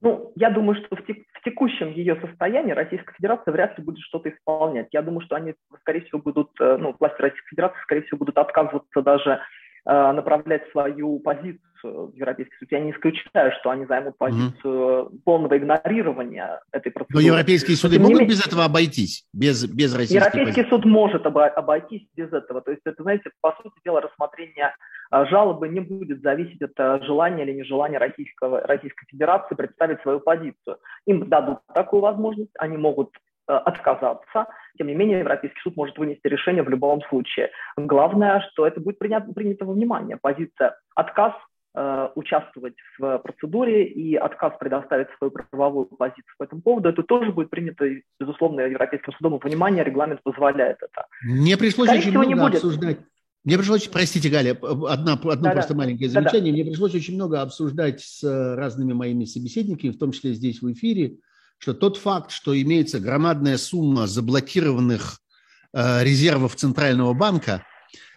Ну, я думаю, что в, тек в текущем ее состоянии Российская Федерация вряд ли будет что-то исполнять. Я думаю, что они, скорее всего, будут, э, ну, власти Российской Федерации, скорее всего, будут отказываться даже направлять свою позицию в Европейский суд. Я не исключаю, что они займут позицию mm-hmm. полного игнорирования этой процедуры. Но европейские суды могут менее, без этого обойтись, без, без российской Европейский позиции? суд может обойтись без этого. То есть это, знаете, по сути дела, рассмотрение а, жалобы не будет зависеть от а, желания или нежелания Российского, Российской Федерации представить свою позицию. Им дадут такую возможность, они могут отказаться. Тем не менее, Европейский суд может вынести решение в любом случае. Главное, что это будет принято, принято во внимание. Позиция отказ участвовать в процедуре и отказ предоставить свою правовую позицию по этому поводу, это тоже будет принято, безусловно, Европейским судом во внимание, регламент позволяет это. Мне пришлось Скорее очень много обсуждать мне пришлось, простите, Галя, одна, одно да, просто да. маленькое замечание. Да, да. Мне пришлось очень много обсуждать с разными моими собеседниками, в том числе здесь в эфире, что тот факт, что имеется громадная сумма заблокированных э, резервов Центрального банка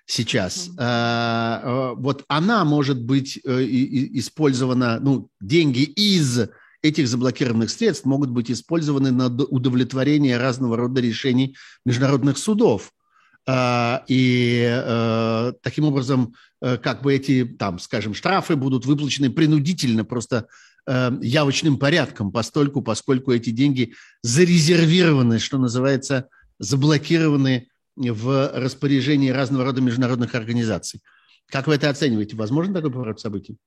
сейчас, э, э, вот она может быть э, использована, ну, деньги из этих заблокированных средств могут быть использованы на удовлетворение разного рода решений международных судов. А, и э, таким образом, э, как бы эти, там, скажем, штрафы будут выплачены принудительно, просто э, явочным порядком, постольку, поскольку эти деньги зарезервированы, что называется, заблокированы в распоряжении разного рода международных организаций. Как вы это оцениваете? Возможно такой поворот событий?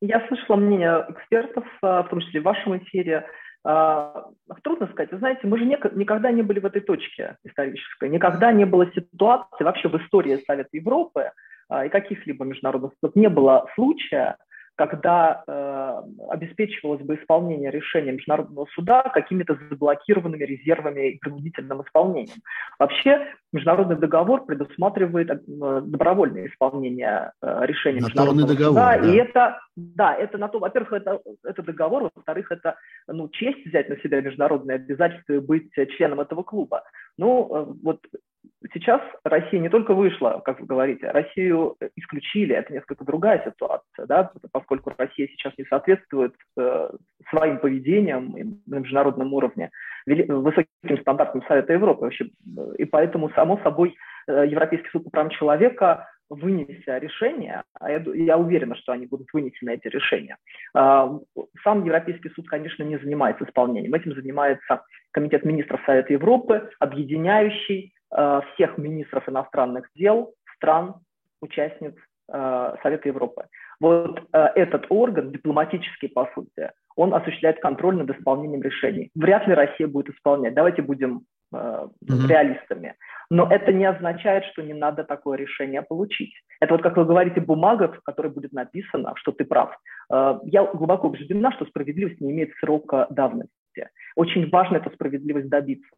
Я слышала мнение экспертов, в том числе в вашем эфире. А, трудно сказать. Вы знаете, мы же никогда не были в этой точке исторической. Никогда не было ситуации вообще в истории Совета Европы а, и каких-либо международных не было случая, когда э, обеспечивалось бы исполнение решения Международного суда какими-то заблокированными резервами и принудительным исполнением. Вообще Международный договор предусматривает э, добровольное исполнение э, решения на Международного договор, суда, да. и это, да, это на то, во-первых, это, это договор, во-вторых, это ну, честь взять на себя международные обязательства и быть членом этого клуба. Ну, э, вот сейчас Россия не только вышла, как вы говорите, Россию исключили, это несколько другая ситуация, да, поскольку Россия сейчас не соответствует э, своим поведением на международном уровне высоким стандартам Совета Европы вообще, и поэтому, само собой, э, Европейский суд по правам человека вынеся решение, а я, я уверена, что они будут вынесены, эти решения, э, сам Европейский суд, конечно, не занимается исполнением. Этим занимается Комитет министров Совета Европы, объединяющий всех министров иностранных дел стран, участниц э, Совета Европы. Вот э, этот орган, дипломатический по сути, он осуществляет контроль над исполнением решений. Вряд ли Россия будет исполнять. Давайте будем mm-hmm. реалистами. Но это не означает, что не надо такое решение получить. Это вот, как вы говорите, бумага, в которой будет написано, что ты прав. Я глубоко убеждена, что справедливость не имеет срока давности. Очень важно эту справедливость добиться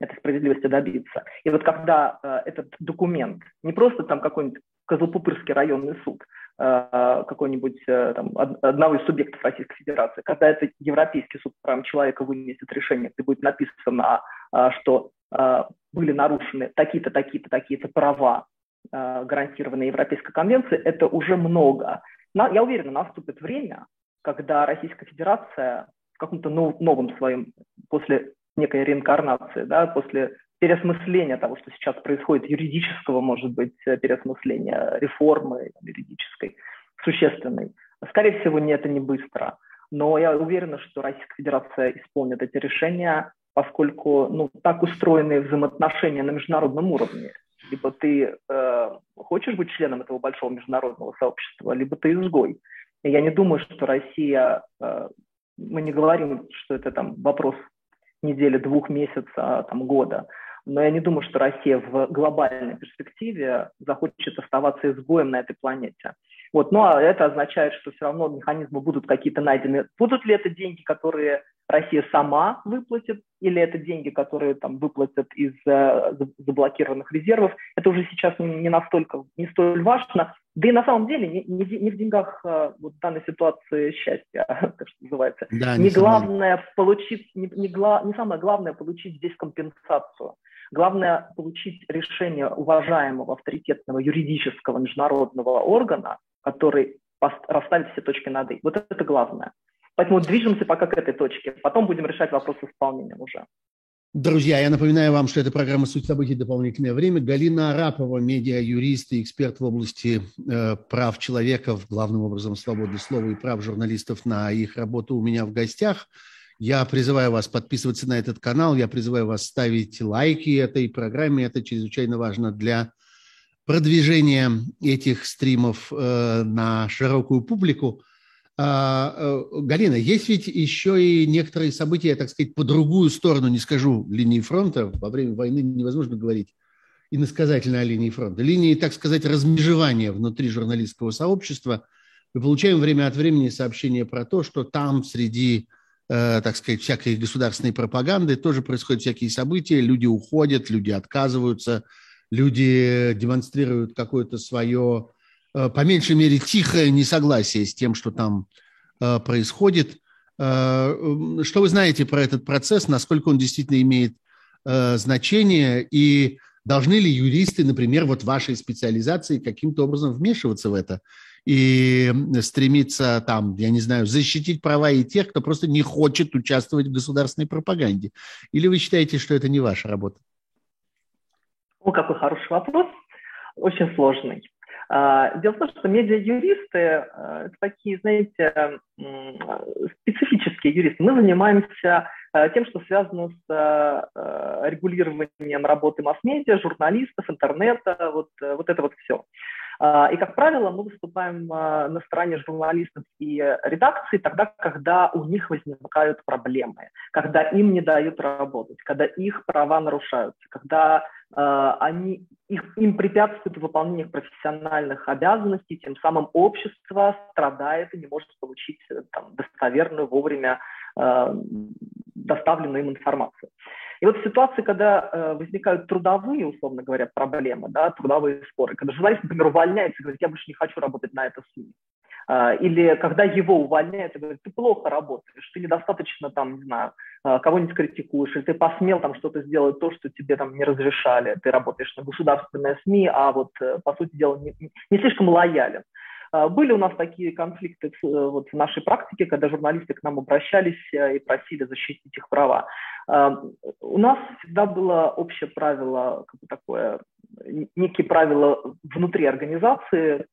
этой справедливости добиться. И вот когда э, этот документ, не просто там какой-нибудь Козлопупырский районный суд, э, какой-нибудь э, там, одного из субъектов Российской Федерации, когда это Европейский суд по человека вынесет решение, где будет написано, э, что э, были нарушены такие-то, такие-то, такие-то права, э, гарантированные Европейской конвенцией, это уже много. На, я уверена, наступит время, когда Российская Федерация в каком-то нов, новом своем, после некой реинкарнации, да, после переосмысления того, что сейчас происходит, юридического, может быть, переосмысления, реформы юридической, существенной. Скорее всего, не, это не быстро. Но я уверена, что Российская Федерация исполнит эти решения, поскольку ну, так устроены взаимоотношения на международном уровне. Либо ты э, хочешь быть членом этого большого международного сообщества, либо ты изгой. И я не думаю, что Россия, э, мы не говорим, что это там вопрос недели, двух месяцев, а, там, года. Но я не думаю, что Россия в глобальной перспективе захочет оставаться изгоем на этой планете. Вот. Ну а это означает, что все равно механизмы будут какие-то найдены. Будут ли это деньги, которые Россия сама выплатит, или это деньги, которые там выплатят из э, заблокированных резервов, это уже сейчас не настолько, не столь важно. Да и на самом деле не, не, не в деньгах э, вот данной ситуации счастья, как [laughs] что называется. Да, не, не главное получить, не, не, гла, не самое главное получить здесь компенсацию. Главное получить решение уважаемого авторитетного юридического международного органа, который расставит все точки над «и». Вот это главное. Поэтому движемся пока к этой точке. Потом будем решать вопрос исполнения уже. Друзья, я напоминаю вам, что это программа «Суть событий. Дополнительное время». Галина Арапова, медиа-юрист и эксперт в области э, прав человека, главным образом свободы слова и прав журналистов на их работу у меня в гостях. Я призываю вас подписываться на этот канал, я призываю вас ставить лайки этой программе. Это чрезвычайно важно для продвижения этих стримов э, на широкую публику – Галина, есть ведь еще и некоторые события, так сказать, по другую сторону, не скажу, линии фронта. Во время войны невозможно говорить иносказательно о линии фронта. Линии, так сказать, размежевания внутри журналистского сообщества. Мы получаем время от времени сообщения про то, что там среди, э, так сказать, всякой государственной пропаганды тоже происходят всякие события. Люди уходят, люди отказываются, люди демонстрируют какое-то свое Э, по меньшей мере, тихое несогласие с тем, что там э, происходит. Что вы знаете про этот процесс, насколько он действительно имеет значение, и должны ли юристы, например, вот вашей специализации каким-то образом вмешиваться в это и стремиться там, я не знаю, защитить права и тех, кто просто не хочет участвовать в государственной пропаганде? Или вы считаете, что это не ваша работа? О, какой хороший вопрос, очень сложный. А, дело в том, что медиа-юристы а, – это такие, знаете, специфические юристы. Мы занимаемся а, тем, что связано с регулированием работы масс-медиа, журналистов, интернета, вот, вот это вот все. И, как правило, мы выступаем на стороне журналистов и редакций тогда, когда у них возникают проблемы, когда им не дают работать, когда их права нарушаются, когда они, их, им препятствуют выполнение профессиональных обязанностей, тем самым общество страдает и не может получить там, достоверную вовремя доставленную им информацию. И вот в ситуации, когда э, возникают трудовые, условно говоря, проблемы, да, трудовые споры, когда журналист, например, увольняется и говорит, я больше не хочу работать на это СМИ, э, или когда его увольняют и говорят, ты плохо работаешь, ты недостаточно там, не знаю, э, кого-нибудь критикуешь, или ты посмел там что-то сделать, то, что тебе там не разрешали, ты работаешь на государственной СМИ, а вот, э, по сути дела, не, не слишком лоялен. А, были у нас такие конфликты э, вот, в нашей практике, когда журналисты к нам обращались э, и просили защитить их права. А, у нас всегда было общее правило, как бы такое, некие правила внутри организации.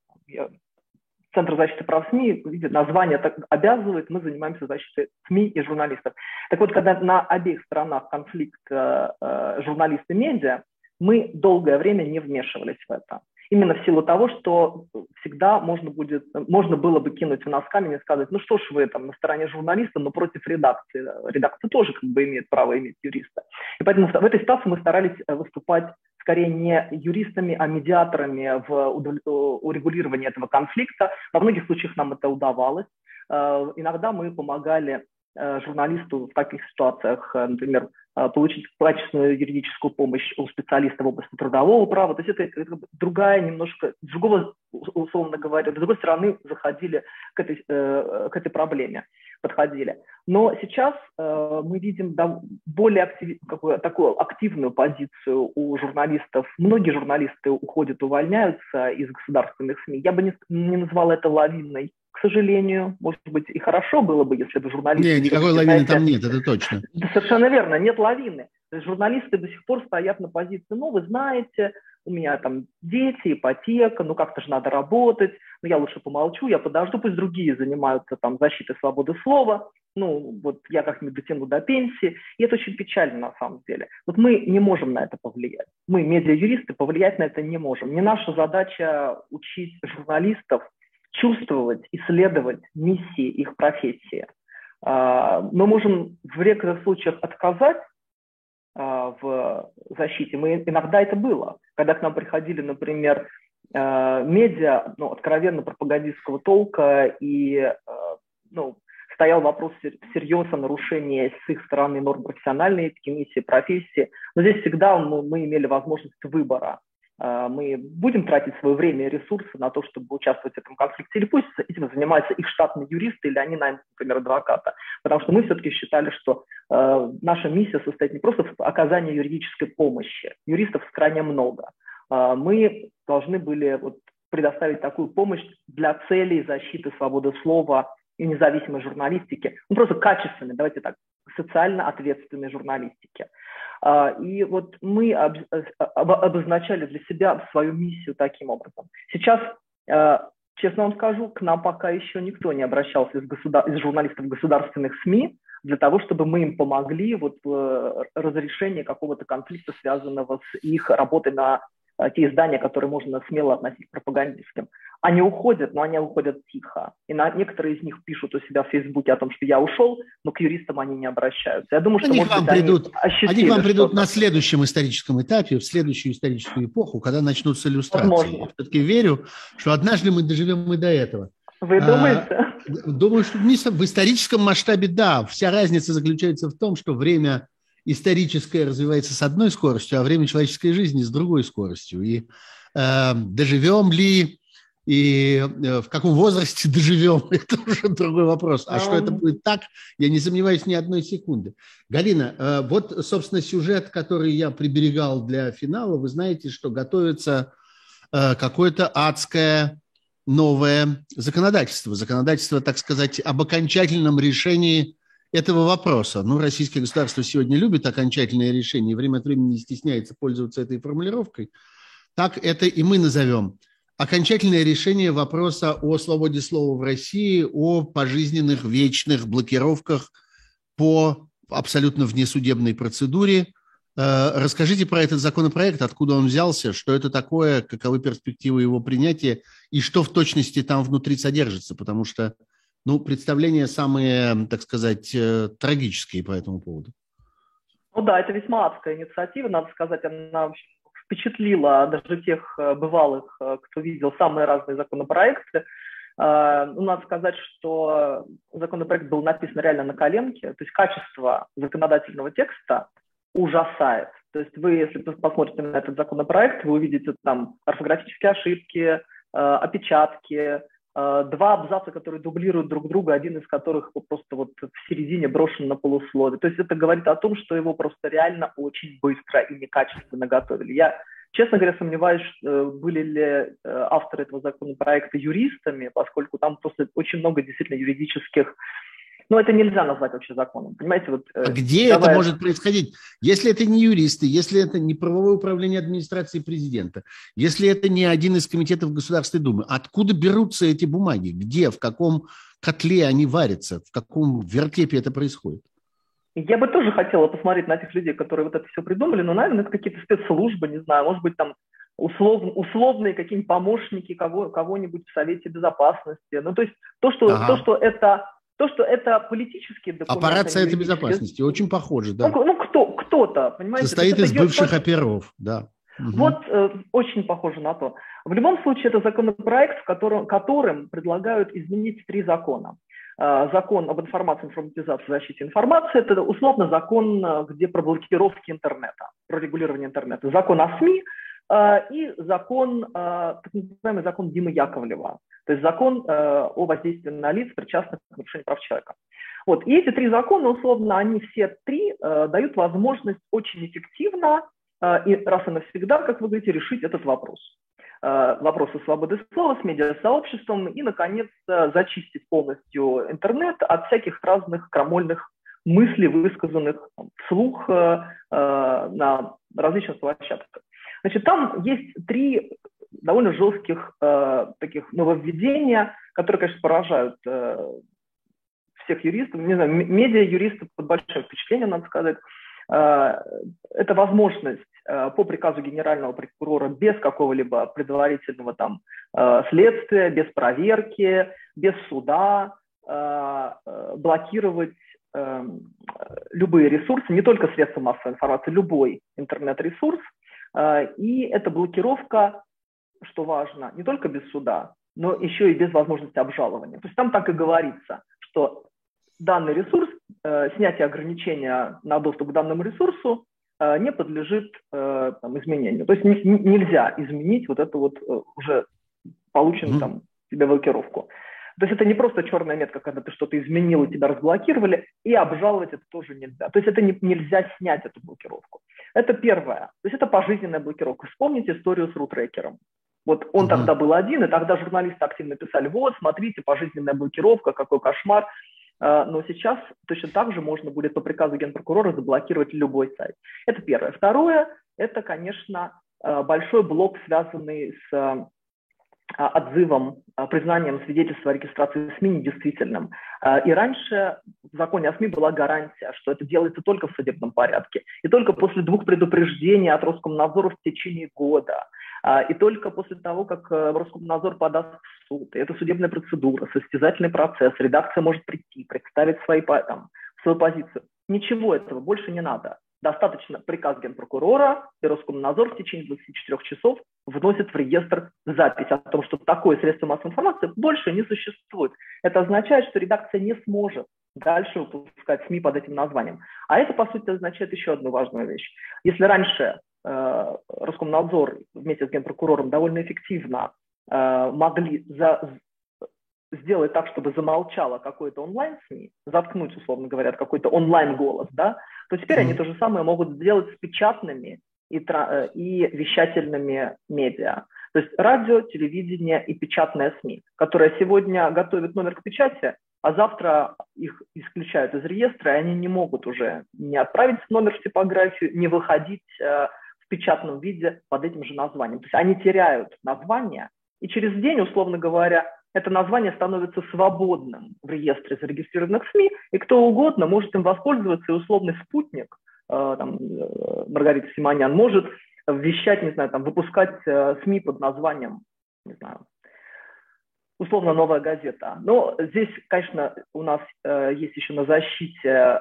Центр защиты прав СМИ, название так обязывает, мы занимаемся защитой СМИ и журналистов. Так вот, когда на обеих сторонах конфликт э, э, журналисты-медиа, мы долгое время не вмешивались в это именно в силу того, что всегда можно, будет, можно было бы кинуть в нас камень и сказать, ну что ж вы там на стороне журналиста, но против редакции. Редакция тоже как бы имеет право иметь юриста. И поэтому в этой ситуации мы старались э, выступать скорее не юристами, а медиаторами в урегулировании этого конфликта. Во многих случаях нам это удавалось. Э, иногда мы помогали Э, журналисту в таких ситуациях, э, например, э, получить качественную юридическую помощь у специалиста в области трудового права. То есть это, это другая немножко, другого, условно говоря, с другой стороны заходили к этой, к этой проблеме, подходили. Но сейчас мы видим более актив, какую, такую активную позицию у журналистов. Многие журналисты уходят, увольняются из государственных СМИ. Я бы не, не назвала это лавинной к сожалению. Может быть, и хорошо было бы, если бы журналисты... Нет, никакой лавины там нет, это точно. Совершенно верно, нет лавины. Журналисты до сих пор стоят на позиции, ну, вы знаете, у меня там дети, ипотека, ну как-то же надо работать, ну я лучше помолчу, я подожду, пусть другие занимаются там защитой свободы слова, ну вот я как-нибудь дотяну до пенсии, и это очень печально на самом деле. Вот мы не можем на это повлиять, мы, медиа-юристы, повлиять на это не можем. Не наша задача учить журналистов чувствовать, исследовать миссии их профессии. А, мы можем в некоторых случаях отказать а, в защите. Мы, иногда это было, когда к нам приходили, например, а, медиа ну, откровенно пропагандистского толка, и ну, стоял вопрос всерьез о нарушении с их стороны норм профессиональной этики, миссии, профессии. Но здесь всегда мы, мы имели возможность выбора. А, мы будем тратить свое время и ресурсы на то, чтобы участвовать в этом конфликте, или пусть этим занимаются их штатные юристы, или они наймут, например, адвоката. Потому что мы все-таки считали, что э, наша миссия состоит не просто в оказании юридической помощи. Юристов стране много. Э, мы должны были вот, предоставить такую помощь для целей защиты свободы слова и независимой журналистики. Ну, просто качественной, давайте так, социально ответственной журналистики. А, и вот мы э, обозначали для себя свою миссию таким образом. Сейчас, э, честно вам скажу, к нам пока еще никто не обращался из, государ... из журналистов государственных СМИ для того, чтобы мы им помогли вот в э, разрешении какого-то конфликта, связанного с их работой на те издания, которые можно смело относить к пропагандистским. Они уходят, но они уходят тихо. И на, некоторые из них пишут у себя в Фейсбуке о том, что я ушел, но к юристам они не обращаются. Я думаю, что, они может быть, придут, они, они к вам придут на следующем историческом этапе, в следующую историческую эпоху, когда начнутся иллюстрации. Возможно. Я все-таки верю, что однажды мы доживем и до этого. Вы а, думаете? А, думаю, что в историческом масштабе да. Вся разница заключается в том, что время историческое развивается с одной скоростью, а время человеческой жизни с другой скоростью. И э, доживем ли и э, в каком возрасте [laughs] доживем, это уже другой вопрос. А что это будет так, я не сомневаюсь ни одной секунды. Галина, э, вот, собственно, сюжет, который я приберегал для финала. Вы знаете, что готовится э, какое-то адское новое законодательство. Законодательство, так сказать, об окончательном решении этого вопроса. Ну, российское государство сегодня любит окончательное решение время от времени не стесняется пользоваться этой формулировкой. Так это и мы назовем – окончательное решение вопроса о свободе слова в России, о пожизненных вечных блокировках по абсолютно внесудебной процедуре. Э, расскажите про этот законопроект, откуда он взялся, что это такое, каковы перспективы его принятия и что в точности там внутри содержится, потому что ну, представления самые, так сказать, э, трагические по этому поводу. Ну да, это весьма адская инициатива, надо сказать, она впечатлила даже тех э, бывалых, э, кто видел самые разные законопроекты. Ну, надо сказать, что законопроект был написан реально на коленке, то есть качество законодательного текста ужасает. То есть вы, если посмотрите на этот законопроект, вы увидите там орфографические ошибки, опечатки, два абзаца, которые дублируют друг друга, один из которых просто вот в середине брошен на полусловие. То есть это говорит о том, что его просто реально очень быстро и некачественно готовили. Я, честно говоря, сомневаюсь, э, были ли э, авторы этого законопроекта юристами, поскольку там просто очень много действительно юридических но это нельзя назвать вообще законом. Понимаете, вот, э, а где давай... это может происходить? Если это не юристы, если это не правовое управление администрации президента, если это не один из комитетов Государственной Думы, откуда берутся эти бумаги? Где, в каком котле они варятся? В каком вертепе это происходит? Я бы тоже хотела посмотреть на тех людей, которые вот это все придумали, но, наверное, это какие-то спецслужбы, не знаю, может быть, там услов, условные какие-нибудь помощники кого, кого-нибудь в Совете Безопасности. Ну, то есть то, что, ага. то, что это то, что это политические документы... Аппарат Совета Безопасности, очень похоже, да. Ну, ну кто, кто-то, понимаете? Состоит из бывших идет... оперов, да. Угу. Вот э, очень похоже на то. В любом случае, это законопроект, в котором, которым предлагают изменить три закона. Э, закон об информации, информатизации, защите информации – это условно закон, э, где про блокировки интернета, про регулирование интернета. Закон о СМИ и закон, э, так называемый закон Димы Яковлева, то есть закон э, о воздействии на лиц, причастных к нарушению прав человека. Вот. И эти три закона, условно, они все три дают возможность очень эффективно и раз и навсегда, как вы говорите, решить этот вопрос. Вопросы свободы слова с медиасообществом и, наконец, зачистить полностью интернет от всяких разных крамольных мыслей, высказанных вслух на различных площадках. Значит, там есть три довольно жестких э, таких нововведения, которые, конечно, поражают э, всех юристов, не знаю, медиа-юристов под большим впечатлением, надо сказать. Э, это возможность э, по приказу генерального прокурора без какого-либо предварительного там э, следствия, без проверки, без суда э, э блокировать э, любые ресурсы, не только средства массовой информации, любой интернет-ресурс. Э, и эта блокировка что важно, не только без суда, но еще и без возможности обжалования. То есть там так и говорится, что данный ресурс, э, снятие ограничения на доступ к данному ресурсу э, не подлежит э, там, изменению. То есть не, нельзя изменить вот эту вот уже полученную там тебе блокировку. То есть это не просто черная метка, когда ты что-то изменил и тебя разблокировали, и обжаловать это тоже нельзя. То есть это не, нельзя снять эту блокировку. Это первое. То есть это пожизненная блокировка. Вспомните историю с рутрекером. Вот он uh-huh. тогда был один, и тогда журналисты активно писали, вот, смотрите, пожизненная блокировка, какой кошмар. А, но сейчас точно так же можно будет по приказу генпрокурора заблокировать любой сайт. Это первое. Второе, это, конечно, а, большой блок, связанный с а, отзывом, признанием свидетельства о регистрации СМИ недействительным. И раньше в законе о СМИ была гарантия, что это делается только в судебном порядке. И только после двух предупреждений от Роскомнадзора в течение года. А, и только после того, как э, Роскомнадзор подаст в суд, это судебная процедура, состязательный процесс, редакция может прийти, представить свои, там, свою позицию. Ничего этого больше не надо. Достаточно приказ генпрокурора, и Роскомнадзор в течение 24 часов вносит в реестр запись о том, что такое средство массовой информации больше не существует. Это означает, что редакция не сможет дальше выпускать СМИ под этим названием. А это, по сути, означает еще одну важную вещь. Если раньше Э, Роскомнадзор вместе с генпрокурором довольно эффективно э, могли за, сделать так, чтобы замолчало какой-то онлайн-СМИ, заткнуть, условно говоря, какой-то онлайн-голос, да, то теперь они то же самое могут сделать с печатными и, э, и вещательными медиа. То есть радио, телевидение и печатная СМИ, которая сегодня готовит номер к печати, а завтра их исключают из реестра, и они не могут уже не отправить номер в типографию, не выходить э, в печатном виде под этим же названием. То есть они теряют название, и через день, условно говоря, это название становится свободным в реестре зарегистрированных СМИ, и кто угодно может им воспользоваться, и условный спутник, э, там, э, Маргарита Симонян, может вещать, не знаю, там, выпускать э, СМИ под названием, не знаю, условно новая газета. Но здесь, конечно, у нас э, есть еще на защите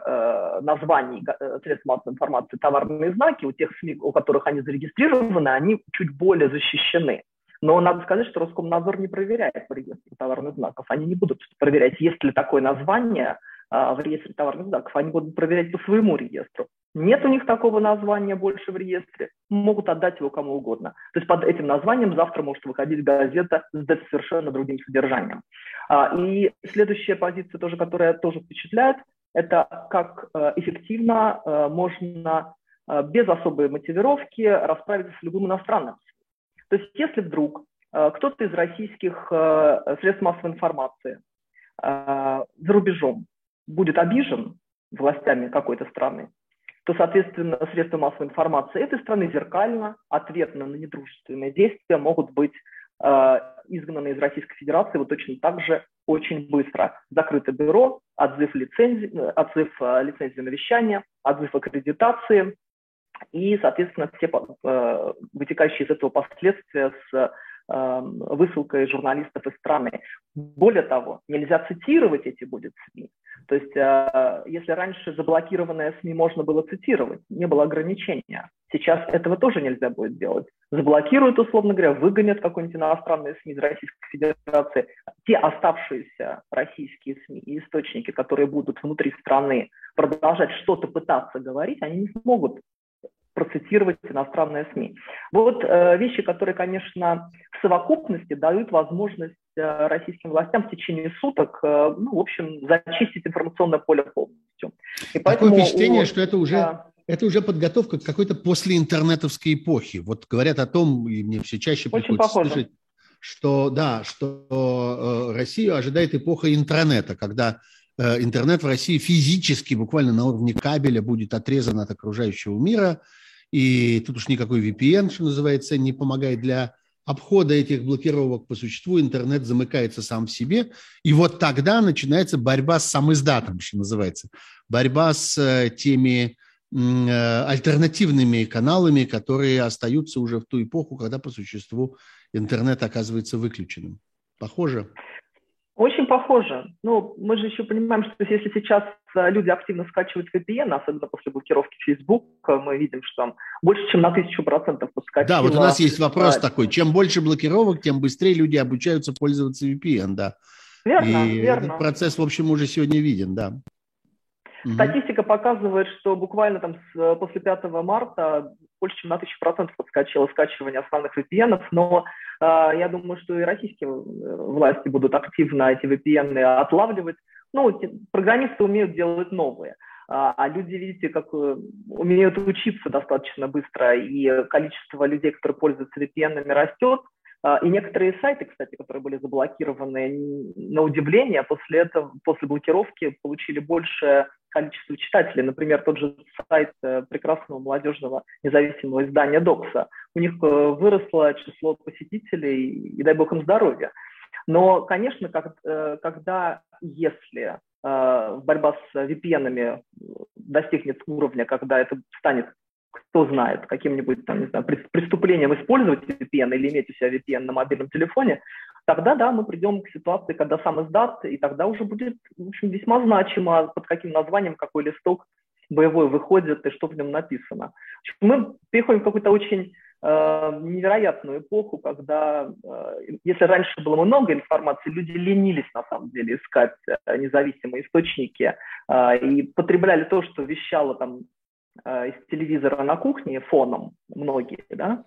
названий средств массовой информации товарные знаки. У тех СМИ, у которых они зарегистрированы, они чуть более защищены. Но надо сказать, что Роскомнадзор не проверяет в реестре товарных знаков. Они не будут проверять, есть ли такое название а, в реестре товарных знаков. Они будут проверять по своему реестру. Нет у них такого названия больше в реестре, могут отдать его кому угодно. То есть под этим названием завтра может выходить газета с совершенно другим содержанием. А, и следующая позиция, тоже, которая тоже впечатляет, это как э, эффективно э, можно э, без особой мотивировки расправиться с любым иностранным то есть если вдруг э, кто-то из российских э, средств массовой информации э, за рубежом будет обижен властями какой-то страны, то, соответственно, средства массовой информации этой страны зеркально, ответно на недружественные действия могут быть изгнаны из Российской Федерации вот точно так же очень быстро. Закрыто бюро, отзыв лицензии, отзыв лицензии на вещание, отзыв аккредитации, и, соответственно, все э, вытекающие из этого последствия с э, высылкой журналистов из страны. Более того, нельзя цитировать эти будет СМИ. То есть, э, если раньше заблокированное СМИ можно было цитировать, не было ограничения. Сейчас этого тоже нельзя будет делать. Заблокируют, условно говоря, выгонят какой-нибудь иностранный СМИ из Российской Федерации. Те оставшиеся российские СМИ и источники, которые будут внутри страны продолжать что-то пытаться говорить, они не смогут процитировать иностранные СМИ. Вот э, вещи, которые, конечно, в совокупности дают возможность э, российским властям в течение суток, э, ну, в общем, зачистить информационное поле полностью. И Такое впечатление, у, что это уже, да, это уже подготовка к какой-то послеинтернетовской эпохе. Вот говорят о том, и мне все чаще приходится слышать, что да, что э, Россию ожидает эпоха интернета, когда э, интернет в России физически, буквально на уровне кабеля, будет отрезан от окружающего мира, и тут уж никакой VPN, что называется, не помогает для обхода этих блокировок по существу. Интернет замыкается сам в себе. И вот тогда начинается борьба с сам издатом, что называется. Борьба с э, теми э, альтернативными каналами, которые остаются уже в ту эпоху, когда по существу интернет оказывается выключенным. Похоже? Очень похоже. Ну, мы же еще понимаем, что если сейчас э, люди активно скачивают VPN, особенно после блокировки Facebook, мы видим, что там больше, чем на тысячу процентов подскочило. Да, вот у нас есть вопрос да. такой. Чем больше блокировок, тем быстрее люди обучаются пользоваться VPN, да. Верно, И верно. этот процесс, в общем, уже сегодня виден, да. Статистика показывает, что буквально там с, э, после 5 марта больше, чем на тысячу процентов подскочило скачивание основных VPN, но я думаю, что и российские э, власти будут активно эти VPN отлавливать. Ну, программисты умеют делать новые, а, а люди, видите, как э, умеют учиться достаточно быстро, и количество людей, которые пользуются VPN, растет. А, и некоторые сайты, кстати, которые были заблокированы, на удивление, после этого, после блокировки получили больше количество читателей. Например, тот же сайт э, прекрасного молодежного независимого издания «Докса». У них э, выросло число посетителей, и дай бог им здоровья. Но, конечно, как, э, когда, если борьба с VPN достигнет уровня, когда это станет кто знает, каким-нибудь там, не знаю, преступлением использовать VPN или иметь у себя VPN на мобильном телефоне, тогда, да, мы придем к ситуации, когда сам издат, и тогда уже будет, в общем, весьма значимо, под каким названием какой листок боевой выходит и что в нем написано. Мы переходим в какую-то очень э, невероятную эпоху, когда, э, если раньше было много информации, люди ленились на самом деле искать э, независимые источники и потребляли то, что вещало там из телевизора на кухне фоном многие, да,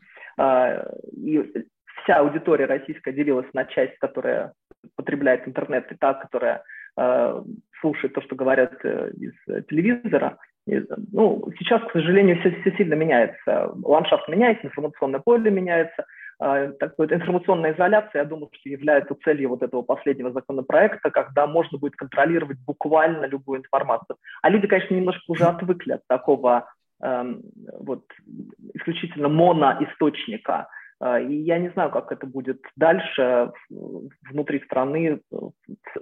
и вся аудитория российская делилась на часть, которая потребляет интернет, и та, которая э, слушает то, что говорят э, из телевизора. И, ну, сейчас, к сожалению, все, все сильно меняется. Ландшафт меняется, информационное поле меняется. Э, такой информационная изоляция, я думаю, что является целью вот этого последнего законопроекта, когда можно будет контролировать буквально любую информацию. А люди, конечно, немножко уже отвыкли от такого э, вот исключительно моноисточника. А, и я не знаю, как это будет дальше внутри страны, в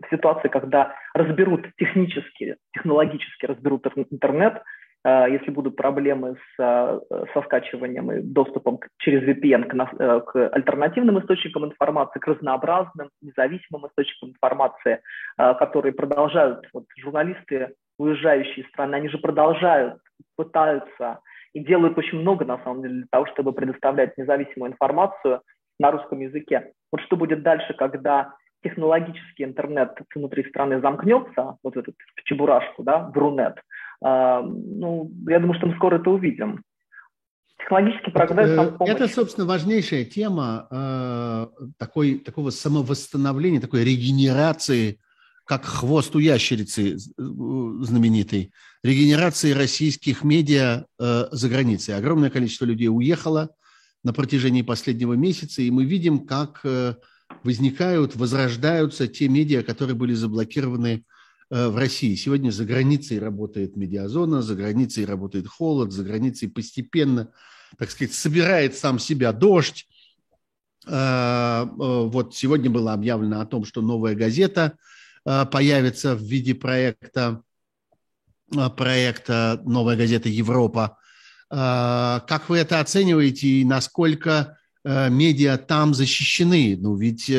ситуации, когда разберут технически, технологически разберут интернет, а, если будут проблемы с, а, со скачиванием и доступом через VPN к, э, к альтернативным источникам информации, к разнообразным, независимым источникам информации, которые продолжают, вот журналисты, уезжающие из страны, они же продолжают, пытаются и делают очень много, на самом деле, для того, чтобы предоставлять независимую информацию на русском языке. Вот что будет дальше, когда технологический интернет внутри страны замкнется, вот этот в чебурашку, да, в рунет, э, ну, я думаю, что мы скоро это увидим. Технологический прогресс нам э, помощь. Это, собственно, важнейшая тема э, такой, такого самовосстановления, такой регенерации как хвост у ящерицы э, знаменитой, регенерации российских медиа э, за границей. Огромное количество людей уехало на протяжении последнего месяца, и мы видим, как э, возникают, возрождаются те медиа, которые были заблокированы э, в России. Сегодня за границей работает медиазона, за границей работает холод, за границей постепенно, так сказать, собирает сам себя дождь. Э, э, вот сегодня было объявлено о том, что новая газета – появится в виде проекта, э, проекта «Новая газета Европа». Э, как вы это оцениваете и насколько медиа там защищены? Ну, ведь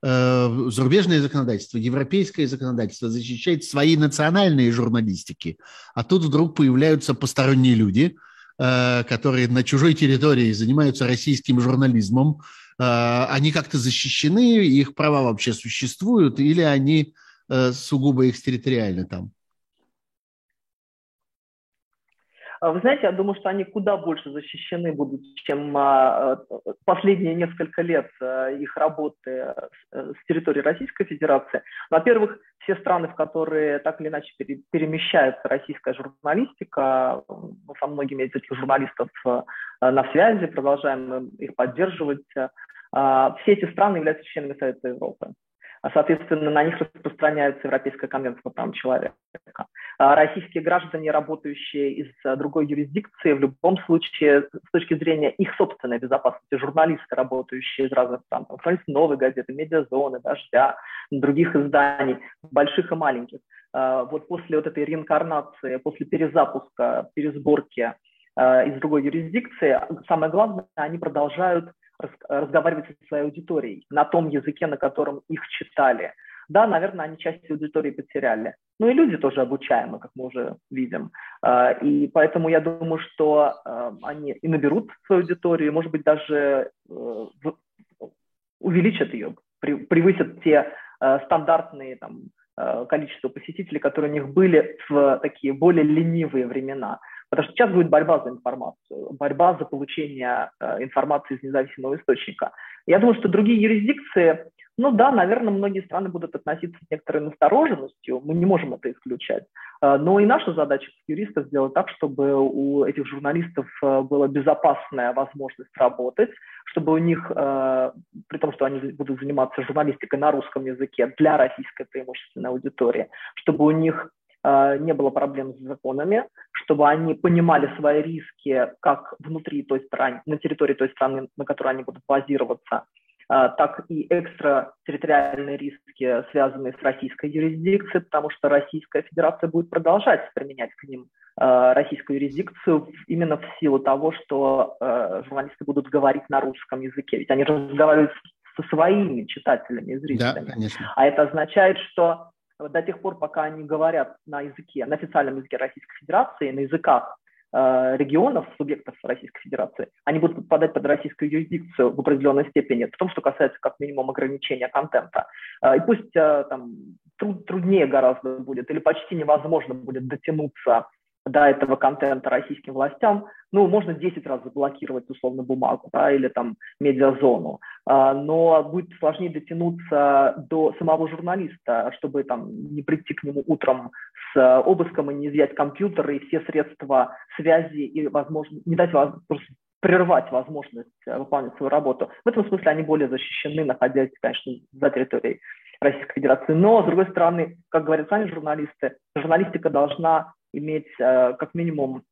зарубежное законодательство, европейское законодательство защищает свои национальные журналистики. А тут вдруг появляются посторонние люди, которые на чужой территории занимаются российским журнализмом, Э, они как-то защищены, их права вообще существуют, или они э, сугубо экстерриториальны там? А вы знаете, я думаю, что они куда больше защищены будут, чем а, последние несколько лет их работы с территории Российской Федерации. Во-первых, все страны, в которые так или иначе перемещается российская журналистика, мы со многими из этих журналистов на связи, продолжаем их поддерживать. Все эти страны являются членами Совета Европы. А, соответственно, на них распространяется Европейская конвенция по правам человека. А, российские граждане, работающие из а, другой юрисдикции, в любом случае, с точки зрения их собственной безопасности, журналисты, работающие из разных стран, журналисты новой газеты, медиазоны, дождя, других изданий, больших и маленьких, вот после вот этой реинкарнации, после перезапуска, пересборки из другой юрисдикции, самое главное, они продолжают разговаривать со своей аудиторией на том языке, на котором их читали. Да, наверное, они часть аудитории потеряли. Ну и люди тоже обучаемы, как мы уже видим. А, и поэтому я думаю, что а, они и наберут свою аудиторию, может быть, даже э, увеличат ее, превысят те э, стандартные там, э, количество посетителей, которые у них были в такие более ленивые времена. Потому что сейчас будет борьба за информацию, борьба за получение э, информации из независимого источника. Я думаю, что другие юрисдикции, ну да, наверное, многие страны будут относиться с некоторой настороженностью, мы не можем это исключать. Э, но и наша задача как юристов сделать так, чтобы у этих журналистов э, была безопасная возможность работать, чтобы у них, при том, что они будут заниматься журналистикой на русском языке для российской преимущественной аудитории, чтобы у них не было проблем с законами, чтобы они понимали свои риски как внутри той страны, на территории той страны, на которой они будут базироваться, э, так и экстратерриториальные риски, связанные с российской юрисдикцией, потому что Российская Федерация будет продолжать применять к ним э, российскую юрисдикцию именно в силу того, что журналисты будут говорить на русском языке. Ведь они разговаривают со своими читателями и зрителями. Да, конечно. А это означает, что до тех пор, пока они говорят на языке, на официальном языке Российской Федерации, на языках э, регионов, субъектов Российской Федерации, они будут подпадать под российскую юрисдикцию в определенной степени, в том, что касается как минимум ограничения контента. Э, и пусть э, там труд, труднее гораздо будет или почти невозможно будет дотянуться до этого контента российским властям, ну, можно 10 раз заблокировать условно бумагу, да, или там медиазону. а, но будет сложнее дотянуться до самого журналиста, чтобы там не прийти к нему утром с обыском и не изъять компьютер и все средства связи и возможно не дать вас прервать возможность выполнять свою работу. В этом смысле они более защищены, находясь, конечно, за территорией Российской Федерации. Но, с другой стороны, как говорят сами журналисты, журналистика должна иметь э, как минимум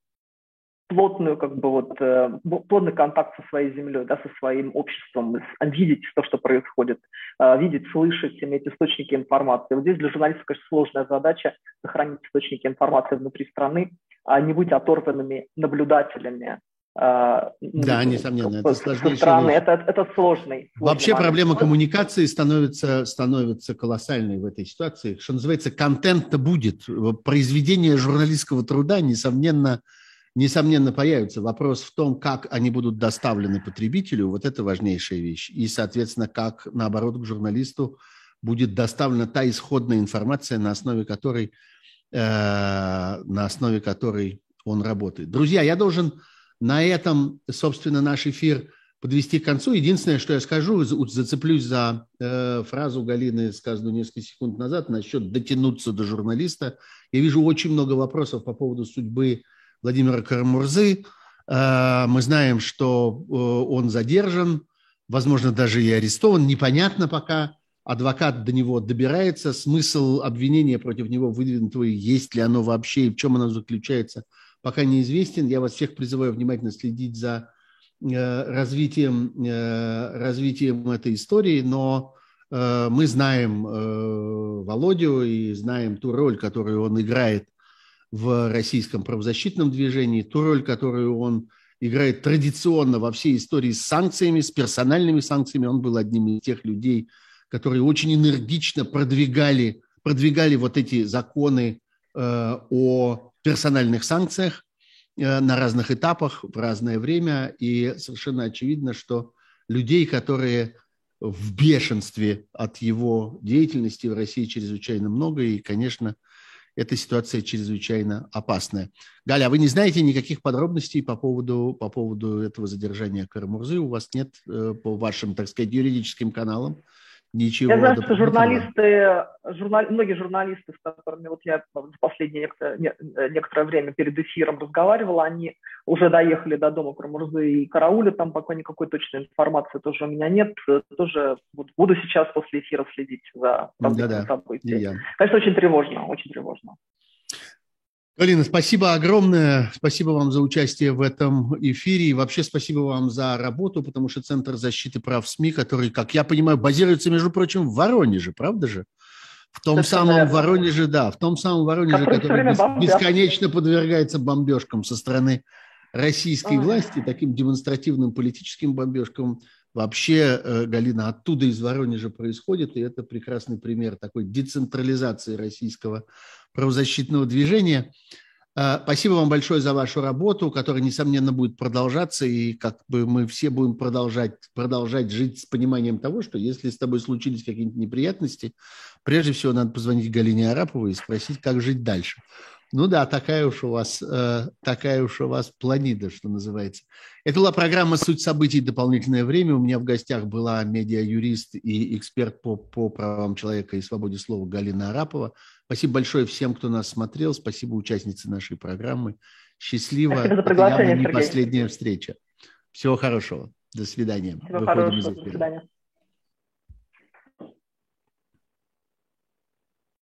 плотную, как бы вот, э, плотный контакт со своей землей, да, со своим обществом, видеть то, что происходит, э, видеть, слышать, иметь источники информации. Вот здесь для журналистов, конечно, сложная задача сохранить источники информации внутри страны, а не быть оторванными наблюдателями да, несомненно, это сложнейшее. Страны. Это, это сложный, сложный Вообще момент. проблема коммуникации становится, становится колоссальной в этой ситуации. Что называется, контент-то будет. Произведение журналистского труда, несомненно, несомненно, появится. Вопрос в том, как они будут доставлены потребителю, вот это важнейшая вещь. И, соответственно, как, наоборот, к журналисту будет доставлена та исходная информация, на основе которой, э, на основе которой он работает. Друзья, я должен на этом, собственно, наш эфир подвести к концу. Единственное, что я скажу, зацеплюсь за э, фразу Галины, сказанную несколько секунд назад, насчет дотянуться до журналиста. Я вижу очень много вопросов по поводу судьбы Владимира Карамурзы. Э, мы знаем, что э, он задержан, возможно, даже и арестован. Непонятно пока. Адвокат до него добирается. Смысл обвинения против него выдвинутого, есть ли оно вообще и в чем оно заключается – пока неизвестен. Я вас всех призываю внимательно следить за э, развитием, э, развитием этой истории, но э, мы знаем Володю и знаем ту роль, которую он играет в российском правозащитном движении, ту роль, которую он играет традиционно во всей истории с санкциями, с персональными санкциями. Он был одним из тех людей, которые очень энергично продвигали, продвигали вот эти законы о персональных санкциях э, на разных этапах в разное время. И совершенно очевидно, что людей, которые в бешенстве от его деятельности в России чрезвычайно много. И, конечно, эта ситуация чрезвычайно опасная. Галя, а вы не знаете никаких подробностей по поводу, по поводу этого задержания Карамурзы? У вас нет э, по вашим, так сказать, юридическим каналам Ничего. Я знаю, что журналисты, журнал, многие журналисты, с которыми вот я в последнее некоторое, некоторое время перед эфиром разговаривала, они уже доехали до дома Крамурзы и карауля, там пока никакой точной информации тоже у меня нет. Тоже буду сейчас после эфира следить за да, событиями. Конечно, очень тревожно, очень тревожно. Галина, спасибо огромное. Спасибо вам за участие в этом эфире. И вообще спасибо вам за работу, потому что Центр защиты прав СМИ, который, как я понимаю, базируется, между прочим, в Воронеже, правда же? В том Это самом наверное. Воронеже, да, в том самом Воронеже, который, который бес, бесконечно подвергается бомбежкам со стороны российской Ой. власти, таким демонстративным политическим бомбежкам. Вообще, э, Галина, оттуда из Воронежа происходит, и это прекрасный пример такой децентрализации российского правозащитного движения. А, спасибо вам большое за вашу работу, которая, несомненно, будет продолжаться, и как бы мы все будем продолжать, продолжать жить с пониманием того, что если с тобой случились какие-нибудь неприятности, прежде всего надо позвонить Галине Араповой и спросить, как жить дальше. Ну да, такая уж у вас, э, такая уж у вас планида, что называется. Это была программа «Суть событий. Дополнительное время». У меня в гостях была медиа-юрист и эксперт по, по правам человека и свободе слова Галина Арапова. Спасибо большое всем, кто нас смотрел. Спасибо участнице нашей программы. Счастливо. Спасибо за приглашение, Это не Сергей. последняя встреча. Всего хорошего. До свидания. Всего Выходим хорошего. До свидания.